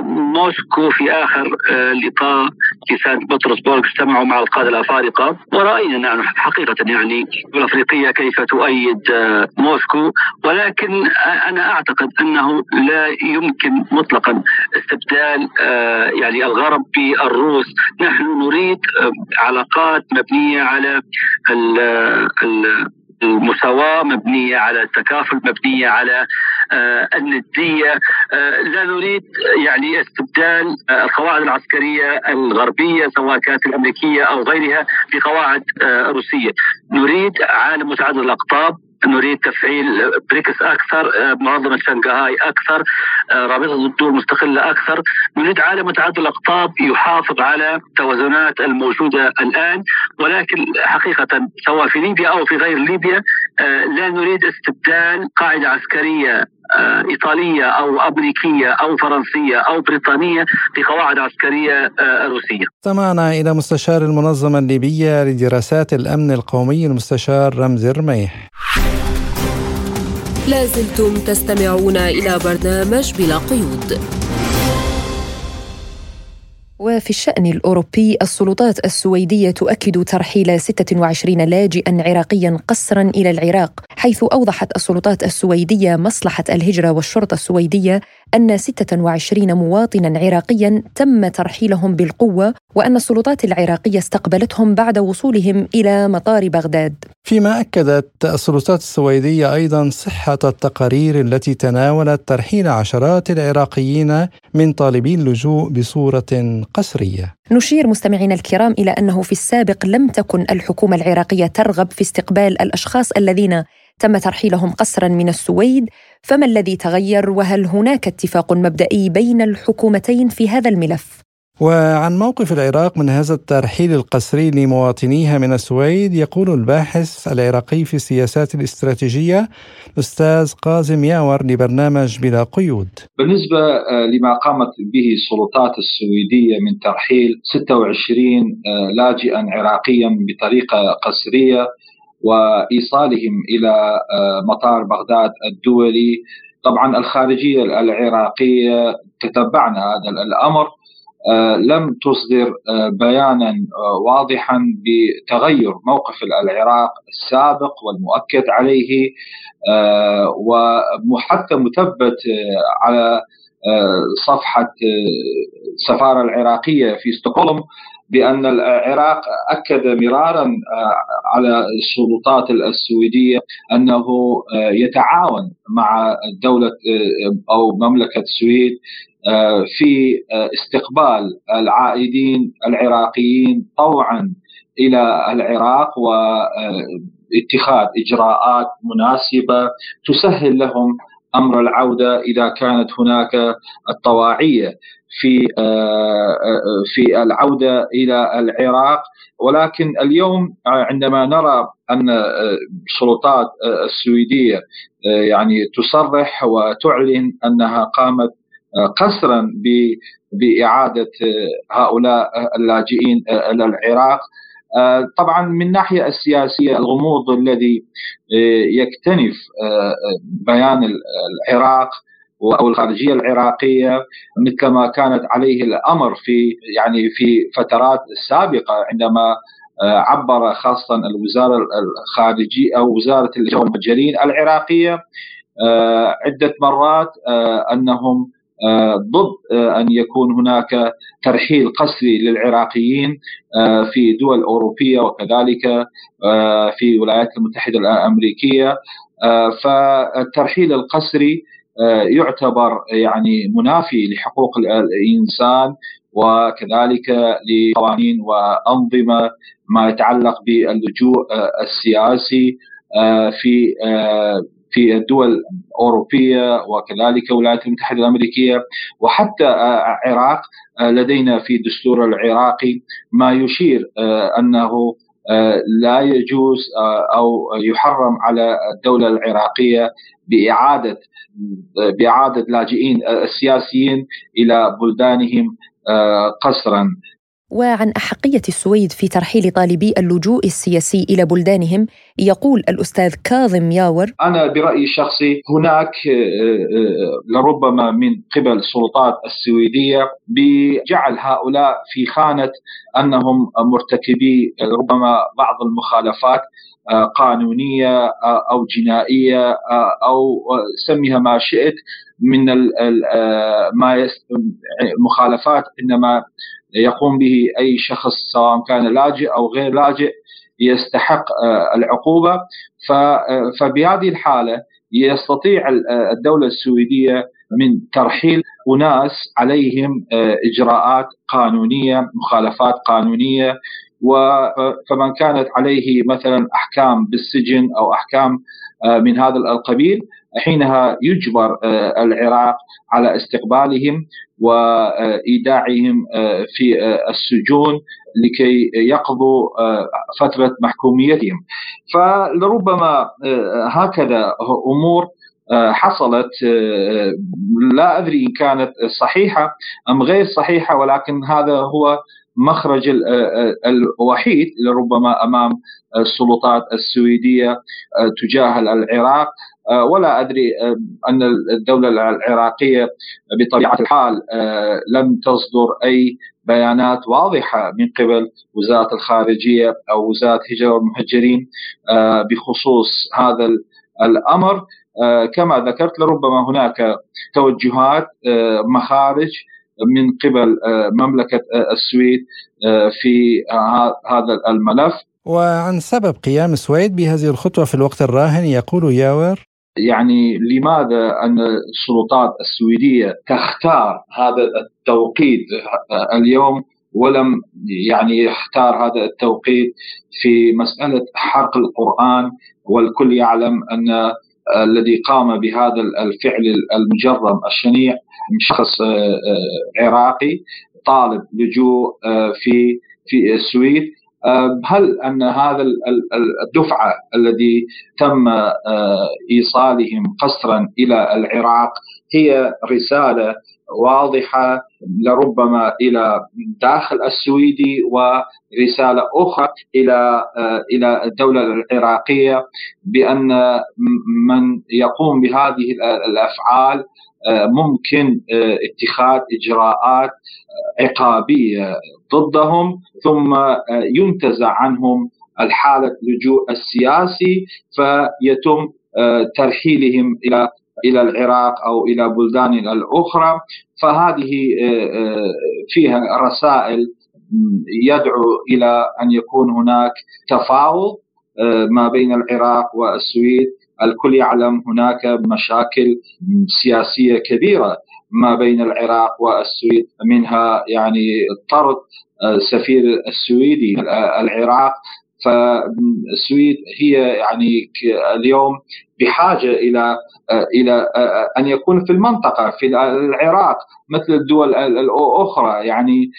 موسكو في آخر لقاء في سانت بطرسبورغ اجتمعوا مع القادة الأفارقة. ورأينا نحن حقيقة يعني الأفريقية كيف تؤيد موسكو. ولكن أنا أعتقد أنه لا يمكن مطلقا استبدال يعني الغرب بالروس. نحن نريد علاقات مبنية على ال ال المساواة مبنية على التكافل مبنية على آه الندية. آه لا نريد يعني استبدال آه القواعد العسكرية الغربية سواء كانت الأمريكية أو غيرها بقواعد روسية. نريد عالم متعدد الأقطاب نريد تفعيل بريكس أكثر آه، منظمة شنغهاي أكثر آه، رابطة الدول المستقلة أكثر. نريد عالم متعدد الأقطاب يحافظ على التوازنات الموجودة الآن ولكن حقيقة سواء في ليبيا أو في غير ليبيا آه، لا نريد استبدال قاعدة عسكرية إيطالية أو أمريكية أو فرنسية أو بريطانية بقواعد عسكرية روسية. استمعنا إلى مستشار المنظمة الليبية لدراسات الأمن القومي المستشار رمزي الرميح. لازلتم تستمعون إلى برنامج بلا قيود وفي الشأن الأوروبي السلطات السويدية تؤكد ترحيل 26 لاجئا عراقيا قسرا إلى العراق حيث أوضحت السلطات السويدية مصلحة الهجرة والشرطة السويدية أن 26 مواطنا عراقيا تم ترحيلهم بالقوة وأن السلطات العراقية استقبلتهم بعد وصولهم إلى مطار بغداد. فيما أكدت السلطات السويدية أيضا صحة التقارير التي تناولت ترحيل عشرات العراقيين من طالبي اللجوء بصورة قسرية. نشير مستمعينا الكرام إلى أنه في السابق لم تكن الحكومة العراقية ترغب في استقبال الأشخاص الذين تم ترحيلهم قسرا من السويد فما الذي تغير؟ وهل هناك اتفاق مبدئي بين الحكومتين في هذا الملف؟ وعن موقف العراق من هذا الترحيل القسري لمواطنيها من السويد يقول الباحث العراقي في السياسات الاستراتيجية الأستاذ قازم ياور لبرنامج بلا قيود. بالنسبة آه، لما قامت به السلطات السويدية من ترحيل 26 آه، لاجئا عراقيا بطريقة قسرية وإيصالهم إلى آه، مطار بغداد الدولي. طبعا الخارجية العراقية تتبعنا هذا الأمر آه، لم تصدر آه، بيانا واضحا بتغير موقف العراق السابق والمؤكد عليه. وحتى مثبت على صفحة السفاره العراقية في ستوكهولم بأن العراق أكد مرارا آه، على السلطات السويدية أنه آه، يتعاون مع دولة آه، أو مملكة السويد في استقبال العائدين العراقيين طوعا إلى العراق و اتخاذ إجراءات مناسبة تسهل لهم أمر العودة إذا كانت هناك الطواعية في في العودة إلى العراق. ولكن اليوم عندما نرى أن السلطات السويدية يعني تصرح وتعلن أنها قامت قسرا بإعادة هؤلاء اللاجئين إلى العراق طبعا من الناحيه السياسية الغموض الذي يكتنف بيان العراق أو الخارجية العراقية مثل ما كانت عليه الأمر في يعني في فترات سابقة عندما عبر خاصة الوزارة الخارجية أو وزارة المهجرين العراقية عدة مرات أنهم ضد أن يكون هناك ترحيل قسري للعراقيين في دول أوروبية وكذلك في الولايات المتحدة الأمريكية. فالترحيل القسري يعتبر يعني منافي لحقوق الإنسان وكذلك لقوانين وأنظمة ما يتعلق باللجوء السياسي في في الدول الأوروبية وكذلك الولايات المتحدة الأمريكية وحتى العراق لدينا في الدستور العراقي ما يشير أنه لا يجوز أو يحرم على الدولة العراقية بإعادة بإعادة لاجئين السياسيين إلى بلدانهم قسرا وعن أحقية السويد في ترحيل طالبي اللجوء السياسي إلى بلدانهم يقول الأستاذ كاظم ياور أنا برأيي الشخصي هناك لربما من قبل السلطات السويدية بجعل هؤلاء في خانة أنهم مرتكبي ربما بعض المخالفات قانونية أو جنائية أو سميها ما شئت من ما مخالفات إنما يقوم به أي شخص سواء كان لاجئ أو غير لاجئ يستحق العقوبة. فبهذه الحالة يستطيع الدولة السويدية من ترحيل أناس عليهم إجراءات قانونية مخالفات قانونية. فمن كانت عليه مثلا أحكام بالسجن أو أحكام من هذا القبيل حينها يجبر العراق على استقبالهم وإيداعهم في السجون لكي يقضوا فترة محكوميتهم. فلربما هكذا أمور حصلت لا أدري إن كانت صحيحة أم غير صحيحة ولكن هذا هو مخرج الوحيد لربما أمام السلطات السويدية تجاه العراق ولا أدري أن الدولة العراقية بطبيعة الحال لم تصدر أي بيانات واضحة من قبل وزارة الخارجية أو وزارة الهجرة والمهجرين بخصوص هذا الأمر. كما ذكرت لربما هناك توجهات مخارج من قبل مملكة السويد في هذا الملف. وعن سبب قيام السويد بهذه الخطوة في الوقت الراهن يقول ياور يعني لماذا أن السلطات السويدية تختار هذا التوقيت اليوم ولم يعني يختار هذا التوقيت في مسألة حرق القرآن؟ والكل يعلم أن الذي قام بهذا الفعل المجرم الشنيع شخص عراقي طالب لجوء في في السويد. هل أن هذا الدفعة الذي تم إيصالهم قسرا إلى العراق هي رسالة واضحة لربما إلى داخل السويدي ورسالة أخرى إلى إلى الدولة العراقية بأن من يقوم بهذه الأفعال ممكن اتخاذ إجراءات عقابية ضدهم ثم ينتزع عنهم الحالة اللجوء السياسي فيتم ترحيلهم إلى إلى العراق أو إلى بلدان الأخرى. فهذه فيها رسائل يدعو إلى أن يكون هناك تفاوض ما بين العراق والسويد. الكل يعلم هناك مشاكل سياسية كبيرة ما بين العراق والسويد منها يعني طرد السفير السويدي العراق. فالسويد هي يعني اليوم بحاجة إلى إلى أن يكون في المنطقة في العراق مثل الدول الأخرى. يعني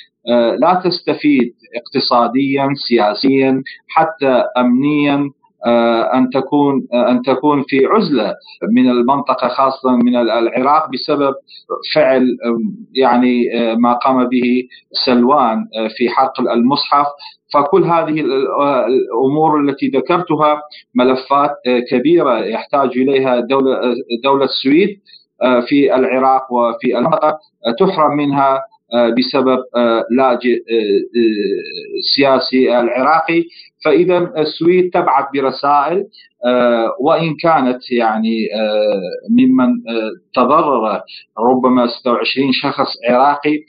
لا تستفيد اقتصاديا سياسيا حتى امنيا. آه، أن تكون آه، أن تكون في عزلة من المنطقة خاصة من العراق بسبب فعل يعني آه، ما قام به سلوان في حرق المصحف. فكل هذه الأمور التي ذكرتها ملفات كبيرة يحتاج إليها دولة دولة السويد في العراق وفي المنطقة تحرم منها بسبب لاجئ سياسي العراقي. فإذا السويد تبعث برسائل آه، وإن كانت يعني آه، ممن آه، تضرر ربما 26 شخص عراقي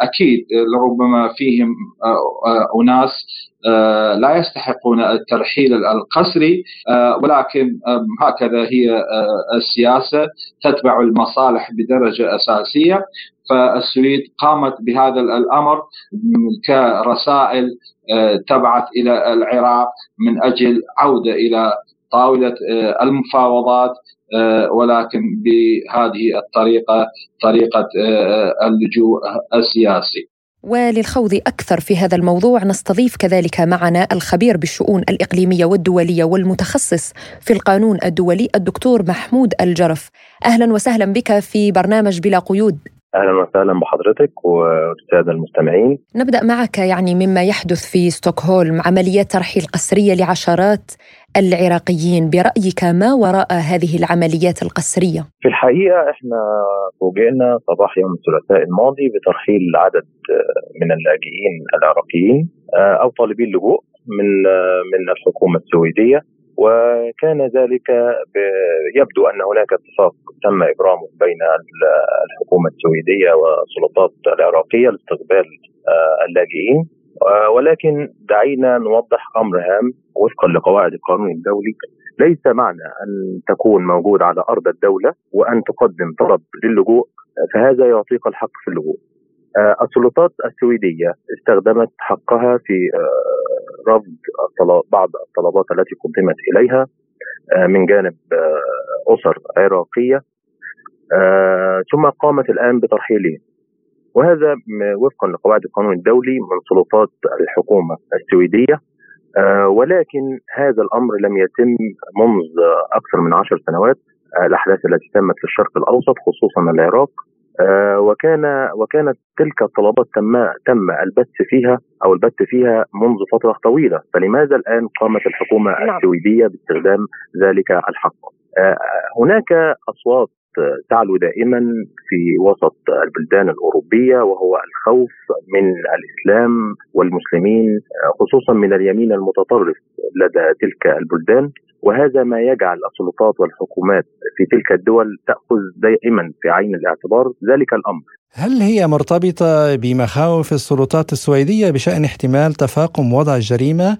أكيد ربما فيهم أناس لا يستحقون الترحيل القسري ولكن هكذا هي السياسة تتبع المصالح بدرجة أساسية. فالسويد قامت بهذا الأمر كرسائل تبعث إلى العراق من أجل عودة إلى طاولة آه، المفاوضات آه، ولكن بهذه الطريقة طريقة اللجوء السياسي. وللخوض أكثر في هذا الموضوع نستضيف كذلك معنا الخبير بالشؤون الإقليمية والدولية والمتخصص في القانون الدولي الدكتور محمود الجرف. أهلا وسهلا بك في برنامج بلا قيود. أهلا وسهلا بحضرتك والساده المستمعين. نبدأ معك يعني مما يحدث في ستوكهولم عمليات ترحيل قسريه لعشرات العراقيين برأيك ما وراء هذه العمليات القسرية؟ في الحقيقة إحنا فوجئنا صباح يوم الثلاثاء الماضي بترحيل عدد من اللاجئين العراقيين أو طالبين لجوء من من الحكومة السويدية وكان ذلك يبدو أن هناك اتفاق تم ابرامه بين الحكومة السويدية والسلطات العراقية لاستقبال آه، اللاجئين آه، ولكن دعينا نوضح أمر هام وفقا لقواعد القانون الدولي ليس معنى أن تكون موجود على أرض الدولة وأن تقدم طلب للجوء فهذا يعطيك الحق في اللجوء. آه، السلطات السويدية استخدمت حقها في رفض بعض الطلبات التي قدمت إليها آه، من جانب آه، أسر عراقية آه، ثم قامت الآن بترحيلهم. وهذا وفقا لقواعد القانون الدولي من سلطات الحكومة السويدية ولكن هذا الأمر لم يتم منذ أكثر من عشر سنوات الأحداث التي تمت في الشرق الأوسط خصوصا العراق. وكان وكانت تلك الطلبات تم تم البث فيها أو البث فيها منذ فترة طويلة. فلماذا الآن قامت الحكومة نعم. السويدية باستخدام ذلك الحق؟ آه، هناك أصوات تعلو دائما في وسط البلدان الأوروبية وهو الخوف من الإسلام والمسلمين خصوصا من اليمين المتطرف لدى تلك البلدان. وهذا ما يجعل السلطات والحكومات في تلك الدول تأخذ دائما في عين الاعتبار ذلك الأمر. هل هي مرتبطة بمخاوف السلطات السويدية بشأن احتمال تفاقم وضع الجريمه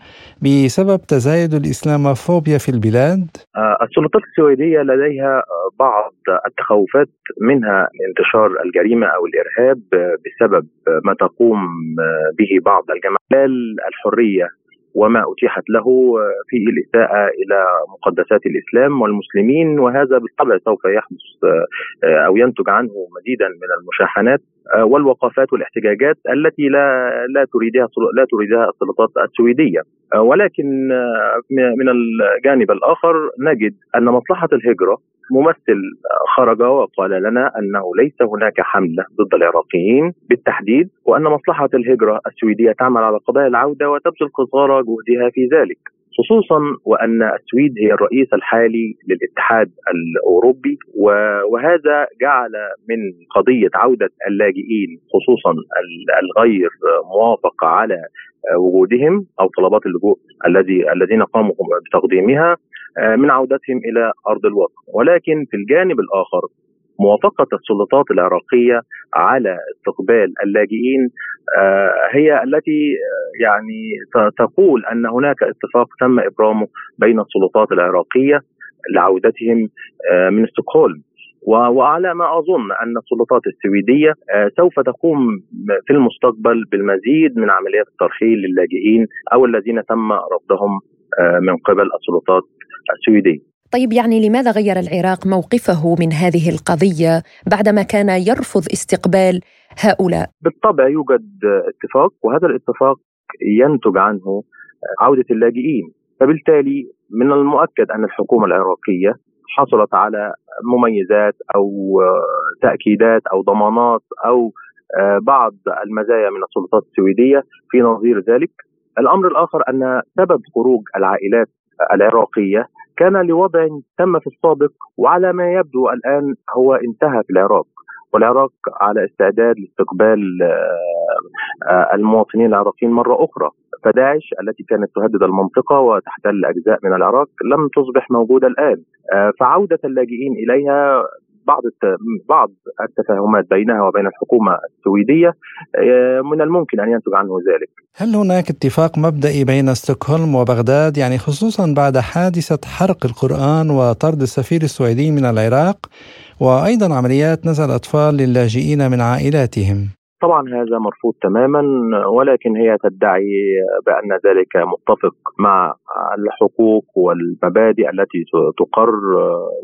بسبب تزايد الإسلاموفوبيا في البلاد؟ آه، السلطات السويدية لديها بعض التخوفات منها انتشار الجريمة أو الإرهاب بسبب ما تقوم به بعض الجماعات الحرية وما أتيحت له في الإساءة إلى مقدسات الإسلام والمسلمين وهذا بالطبع سوف يحدث أو ينتج عنه مزيدا من المشاحنات. والوقفات والاحتجاجات التي لا لا تريدها لا تريدها السلطات السويدية. ولكن من الجانب الآخر نجد أن مصلحة الهجرة ممثل خرج وقال لنا أنه ليس هناك حملة ضد العراقيين بالتحديد وأن مصلحة الهجرة السويدية تعمل على قضايا العودة وتبذل قصارى جهدها في ذلك. خصوصا وأن السويد هي الرئيس الحالي للاتحاد الأوروبي وهذا جعل من قضية عودة اللاجئين خصوصا الغير موافق على وجودهم أو طلبات اللجوء الذي الذين قاموا بتقديمها آه، من عودتهم إلى أرض الوطن ولكن في الجانب الآخر موافقة السلطات العراقية على استقبال اللاجئين آه، هي التي آه، يعني تقول أن هناك اتفاق تم إبرامه بين السلطات العراقية لعودتهم من ستوكهولم وعلى ما أظن أن السلطات السويدية آه، سوف تقوم في المستقبل بالمزيد من عمليات الترحيل للاجئين أو الذين تم رفضهم آه، من قبل السلطات السويدية. طيب يعني لماذا غير العراق موقفه من هذه القضية بعدما كان يرفض استقبال هؤلاء؟ بالطبع يوجد اتفاق وهذا الاتفاق ينتج عنه عودة اللاجئين، فبالتالي من المؤكد أن الحكومة العراقية حصلت على مميزات أو تأكيدات أو ضمانات أو بعض المزايا من السلطات السويدية في نظير ذلك. الأمر الآخر أن سبب خروج العائلات العراقية كان لوضع تم في السابق وعلى ما يبدو الآن هو انتهى في العراق. والعراق على استعداد لاستقبال آه، المواطنين العراقيين مرة أخرى. فداعش التي كانت تهدد المنطقة وتحتل اجزاء من العراق لم تصبح موجودة الآن. آه، فعودة اللاجئين إليها بعض بعض التفاهمات بينها وبين الحكومة السويدية آه، من الممكن أن ينتج عنه ذلك. هل هناك اتفاق مبدئي بين ستوكهولم وبغداد يعني خصوصا بعد حادثة حرق القرآن وطرد السفير السويدي من العراق وأيضا عمليات نزل أطفال للاجئين من عائلاتهم؟ طبعا هذا مرفوض تماما ولكن هي تدعي بأن ذلك متفق مع الحقوق والمبادئ التي تقر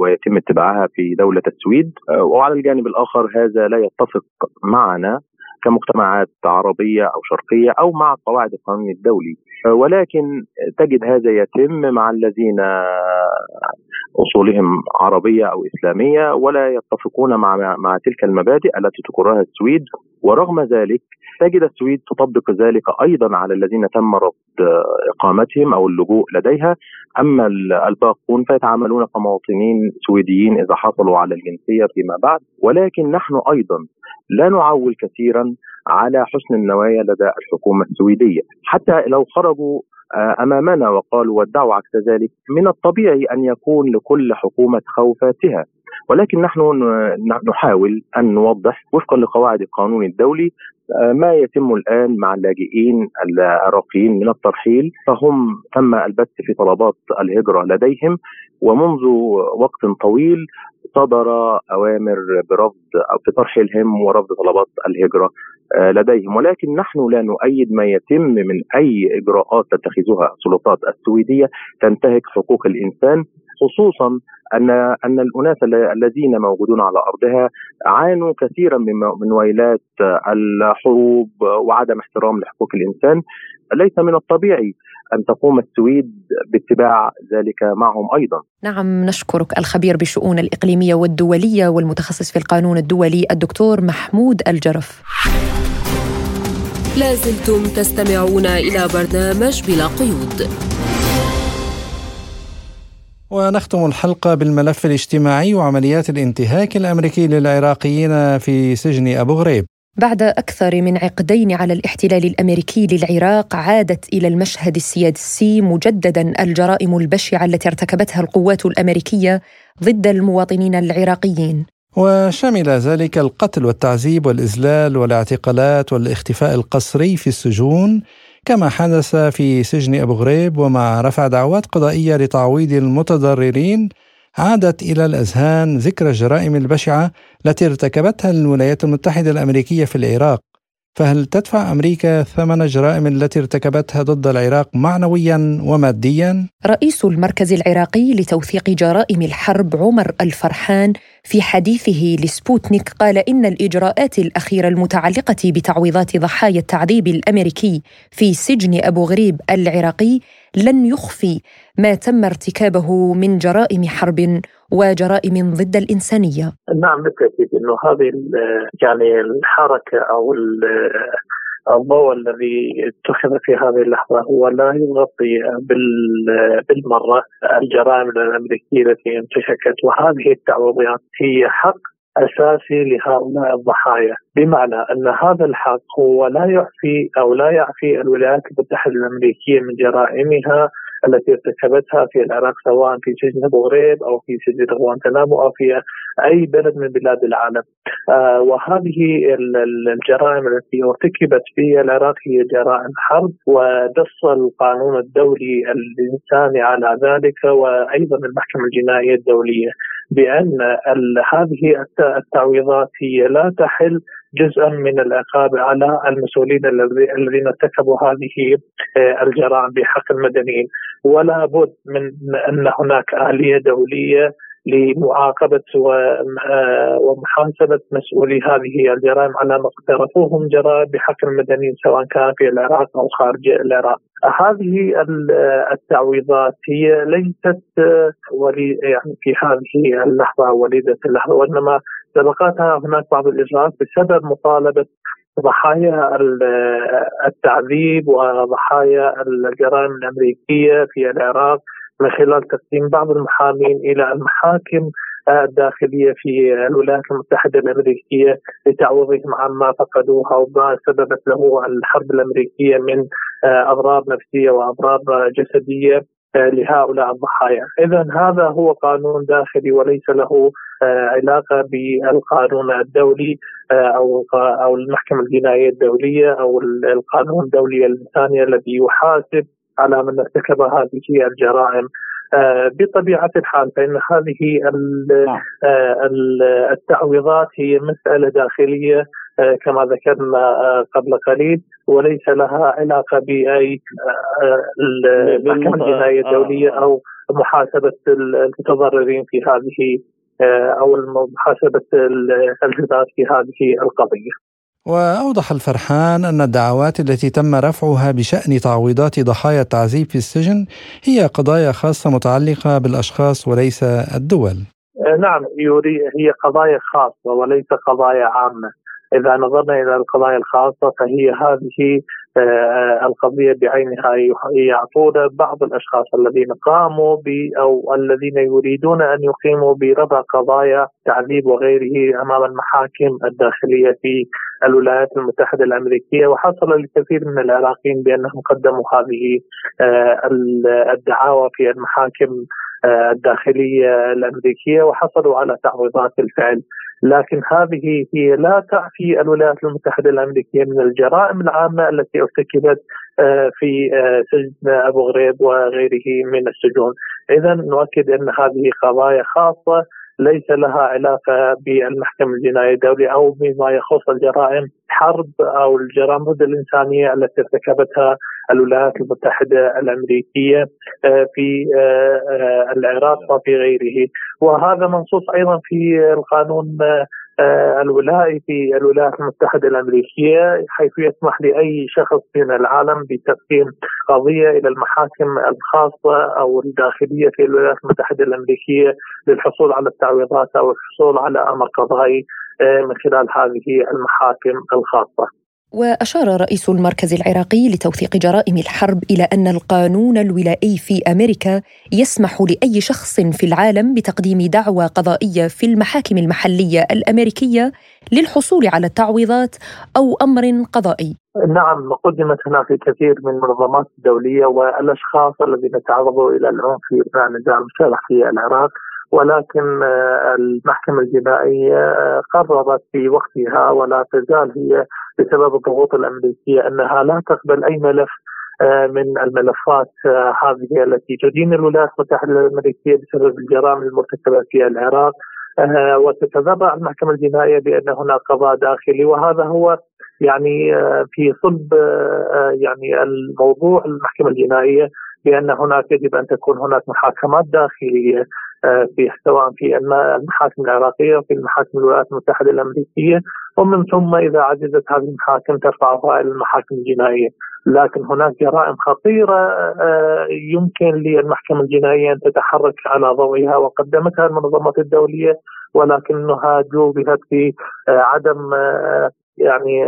ويتم اتباعها في دولة السويد. وعلى الجانب الآخر هذا لا يتفق معنا كمجتمعات عربية أو شرقية أو مع قواعد القانون الدولي. ولكن تجد هذا يتم مع الذين أصولهم عربية أو إسلامية ولا يتفقون مع مع تلك المبادئ التي تقرها السويد. ورغم ذلك تجد السويد تطبق ذلك أيضا على الذين تم رفض إقامتهم أو اللجوء لديها. أما الباقون فيتعاملون كمواطنين سويديين إذا حصلوا على الجنسية فيما بعد. ولكن نحن أيضا لا نعول كثيرا على حسن النوايا لدى الحكومة السويدية. حتى لو خرجوا آه، أمامنا وقالوا وادعوا عكس ذلك من الطبيعي أن يكون لكل حكومة خوفاتها ولكن نحن نحاول أن نوضح وفقا لقواعد القانون الدولي ما يتم الآن مع اللاجئين العراقيين من الترحيل. فهم تم البت في طلبات الهجرة لديهم ومنذ وقت طويل صدر أوامر برفض أو في ترحيلهم ورفض طلبات الهجرة آه، لديهم. ولكن نحن لا نؤيد ما يتم من أي إجراءات تتخذها السلطات السويدية تنتهك حقوق الإنسان. خصوصا ان أن الأناس الذين موجودون على أرضها عانوا كثيرا من ويلات الحروب وعدم احترام لحقوق الإنسان ليس من الطبيعي أن تقوم السويد باتباع ذلك معهم أيضا. نعم نشكرك الخبير بالشؤون الإقليمية والدولية والمتخصص في القانون الدولي الدكتور محمود الجرف. لازلتم تستمعون إلى برنامج بلا قيود. ونختم الحلقة بالملف الاجتماعي وعمليات الانتهاك الأمريكي للعراقيين في سجن أبو غريب. بعد أكثر من عقدين على الاحتلال الأمريكي للعراق عادت إلى المشهد السياسي مجددا الجرائم البشعة التي ارتكبتها القوات الأمريكية ضد المواطنين العراقيين. وشمل ذلك القتل والتعذيب والإذلال والاعتقالات والاختفاء القسري في السجون كما حدث في سجن أبو غريب ومع رفع دعوات قضائية لتعويض المتضررين عادت إلى الأذهان ذكرى الجرائم البشعة التي ارتكبتها الولايات المتحدة الأمريكية في العراق. فهل تدفع أمريكا ثمن الجرائم التي ارتكبتها ضد العراق معنويا وماديا؟ رئيس المركز العراقي لتوثيق جرائم الحرب عمر الفرحان في حديثه لسبوتنيك قال إن الإجراءات الأخيرة المتعلقة بتعويضات ضحايا التعذيب الأمريكي في سجن أبو غريب العراقي لن يخفي ما تم ارتكابه من جرائم حرب وجرائم ضد الإنسانية. نعم بالتاكيد إنه هذه يعني الحركة أو الضوء الذي اتخذ في هذه اللحظة هو لا يغطي بالمرة الجرائم الأمريكية التي انتشكت وهذه التعويضات هي حق أساسي لهؤلاء الضحايا، بمعنى أن هذا الحق هو لا يعفي أو لا يعفي الولايات المتحدة الأمريكية من جرائمها التي ارتكبتها في العراق سواء في سجن ابو غريب أو في سجن غوانتنامو أو في أي بلد من بلاد العالم. آه وهذه الجرائم التي ارتكبت في العراق هي جرائم حرب ونص القانون الدولي الإنساني على ذلك وأيضا المحكمة الجنائية الدولية بأن هذه التعويضات هي لا تحل جزءا من العقاب على المسؤولين الذين ارتكبوا هذه آه، الجرائم بحق المدنيين ولا بد من أن هناك آلية دولية لمعاقبة آه، ومحاسبة مسؤولي هذه الجرائم على ما اقترفوه من جرائم بحق المدنيين سواء كان في العراق أو خارج العراق. هذه التعويضات هي ليست ولي يعني في هذه اللحظة وليدة اللحظة وإنما سبقتها هناك بعض الإجراءات بسبب مطالبة ضحايا التعذيب وضحايا الجرائم الأمريكية في العراق من خلال تقديم بعض المحامين إلى المحاكم الداخلية في الولايات المتحدة الأمريكية لتعويضهم عما فقدوه أو ما سببت له الحرب الأمريكية من أضرار نفسية وأضرار جسدية. لهؤلاء الضحايا إذا هذا هو قانون داخلي وليس له علاقة بالقانون الدولي أو أو المحكمة الجنائية الدولية أو القانون الدولي الإنساني الذي يحاسب على من ارتكب هذه الجرائم آه، بطبيعة الحال فإن هذه نعم. آه، التعويضات هي مسألة داخلية آه، كما ذكرنا قبل قليل وليس لها علاقة باي المحكمه الجنائية الدولية أو محاسبة المتضررين في هذه أو محاسبة الجنات في هذه القضية. وأوضح الفرحان أن الدعوات التي تم رفعها بشأن تعويضات ضحايا التعذيب في السجن هي قضايا خاصة متعلقة بالأشخاص وليس الدول. نعم يوري هي قضايا خاصة وليس قضايا عامة. إذا نظرنا إلى القضايا الخاصة فهي هذه آه، القضية بعينها يعطون بعض الأشخاص الذين قاموا ب أو الذين يريدون أن يقيموا برفع قضايا تعذيب وغيره أمام المحاكم الداخلية في الولايات المتحدة الأمريكية. وحصل لكثير من العراقيين بأنهم قدموا هذه آه، الدعاوى في المحاكم الداخلية الأمريكية وحصلوا على تعويضات الفعل. لكن هذه هي لا تعفي الولايات المتحدة الأمريكية من الجرائم العامة التي ارتكبت آه، في آه، سجن أبو غريب وغيره من السجون. إذا نؤكد أن هذه قضايا خاصة ليس لها علاقة بالمحكمة الجنائية الدولية أو بما يخص الجرائم حرب أو الجرائم ضد الإنسانية التي ارتكبتها الولايات المتحدة الأمريكية آه، في آه، آه، العراق وفي غيره. وهذا منصوص أيضا في القانون آه، الولائي في الولايات المتحدة الأمريكية حيث يسمح لأي شخص من العالم بتقديم قضية إلى المحاكم الخاصة أو الداخلية في الولايات المتحدة الأمريكية للحصول على التعويضات أو الحصول على أمر قضائي آه، من خلال هذه المحاكم الخاصة. وأشار رئيس المركز العراقي لتوثيق جرائم الحرب إلى أن القانون الولائي في أمريكا يسمح لأي شخص في العالم بتقديم دعوى قضائية في المحاكم المحلية الأمريكية للحصول على التعويضات أو أمر قضائي. نعم قدمت هناك كثير من المنظمات الدوليه والأشخاص الذين تعرضوا إلى العنف في إثناء النزاع المشترك في العراق ولكن آه، المحكمة الجنائية آه، قررت في وقتها ولا تزال هي بسبب الضغوط الأمريكية أنها لا تقبل أي ملف آه، من الملفات هذه التي تدين الولايات المتحدة الأمريكية بسبب الجرائم المرتكبة في العراق. وتتذرع المحكمة الجنائية بأن هناك قضاء داخلي وهذا هو يعني في صلب يعني الموضوع. المحكمة الجنائية بأن هناك يجب أن تكون هناك محاكمات داخلية. في سواء في المحاكم العراقية وفي المحاكم الولايات المتحدة الأمريكية. ومن ثم إذا عجزت هذه المحاكم ترفعها إلى المحاكم الجنائية، لكن هناك جرائم خطيرة آه، يمكن للمحكمة الجنائية أن تتحرك على ضوئها وقدمتها المنظمات الدولية ولكنها جوبهت في آه، عدم يعني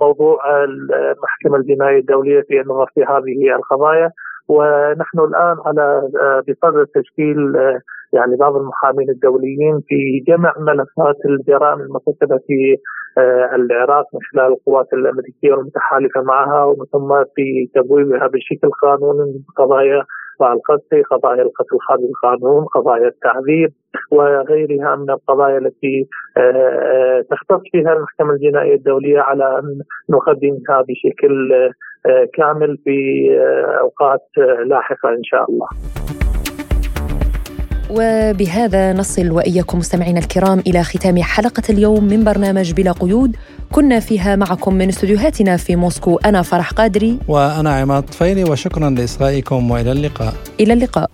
موضوع المحكمة الجنائية الدولية في النظر في هذه القضايا. ونحن الآن على آه، بصدد تشكيل آه، يعني بعض المحامين الدوليين في جمع ملفات الجرائم المرتكبة في آه، العراق من خلال القوات الأمريكية والمتحالفة معها ومن ثم في تبويبها بشكل قانوني قضايا القذف قضايا القتل خارج القانون قضايا التعذيب وغيرها من القضايا التي تختص فيها المحكمة الجنائية الدولية على أن نقدمها بشكل كامل في أوقات لاحقة إن شاء الله. وبهذا نصل وإياكم مستمعينا الكرام إلى ختام حلقة اليوم من برنامج بلا قيود. كنا فيها معكم من استديوهاتنا في موسكو أنا فرح قادري. وأنا عماد طفيلي وشكرا لإصغائكم وإلى اللقاء. إلى اللقاء.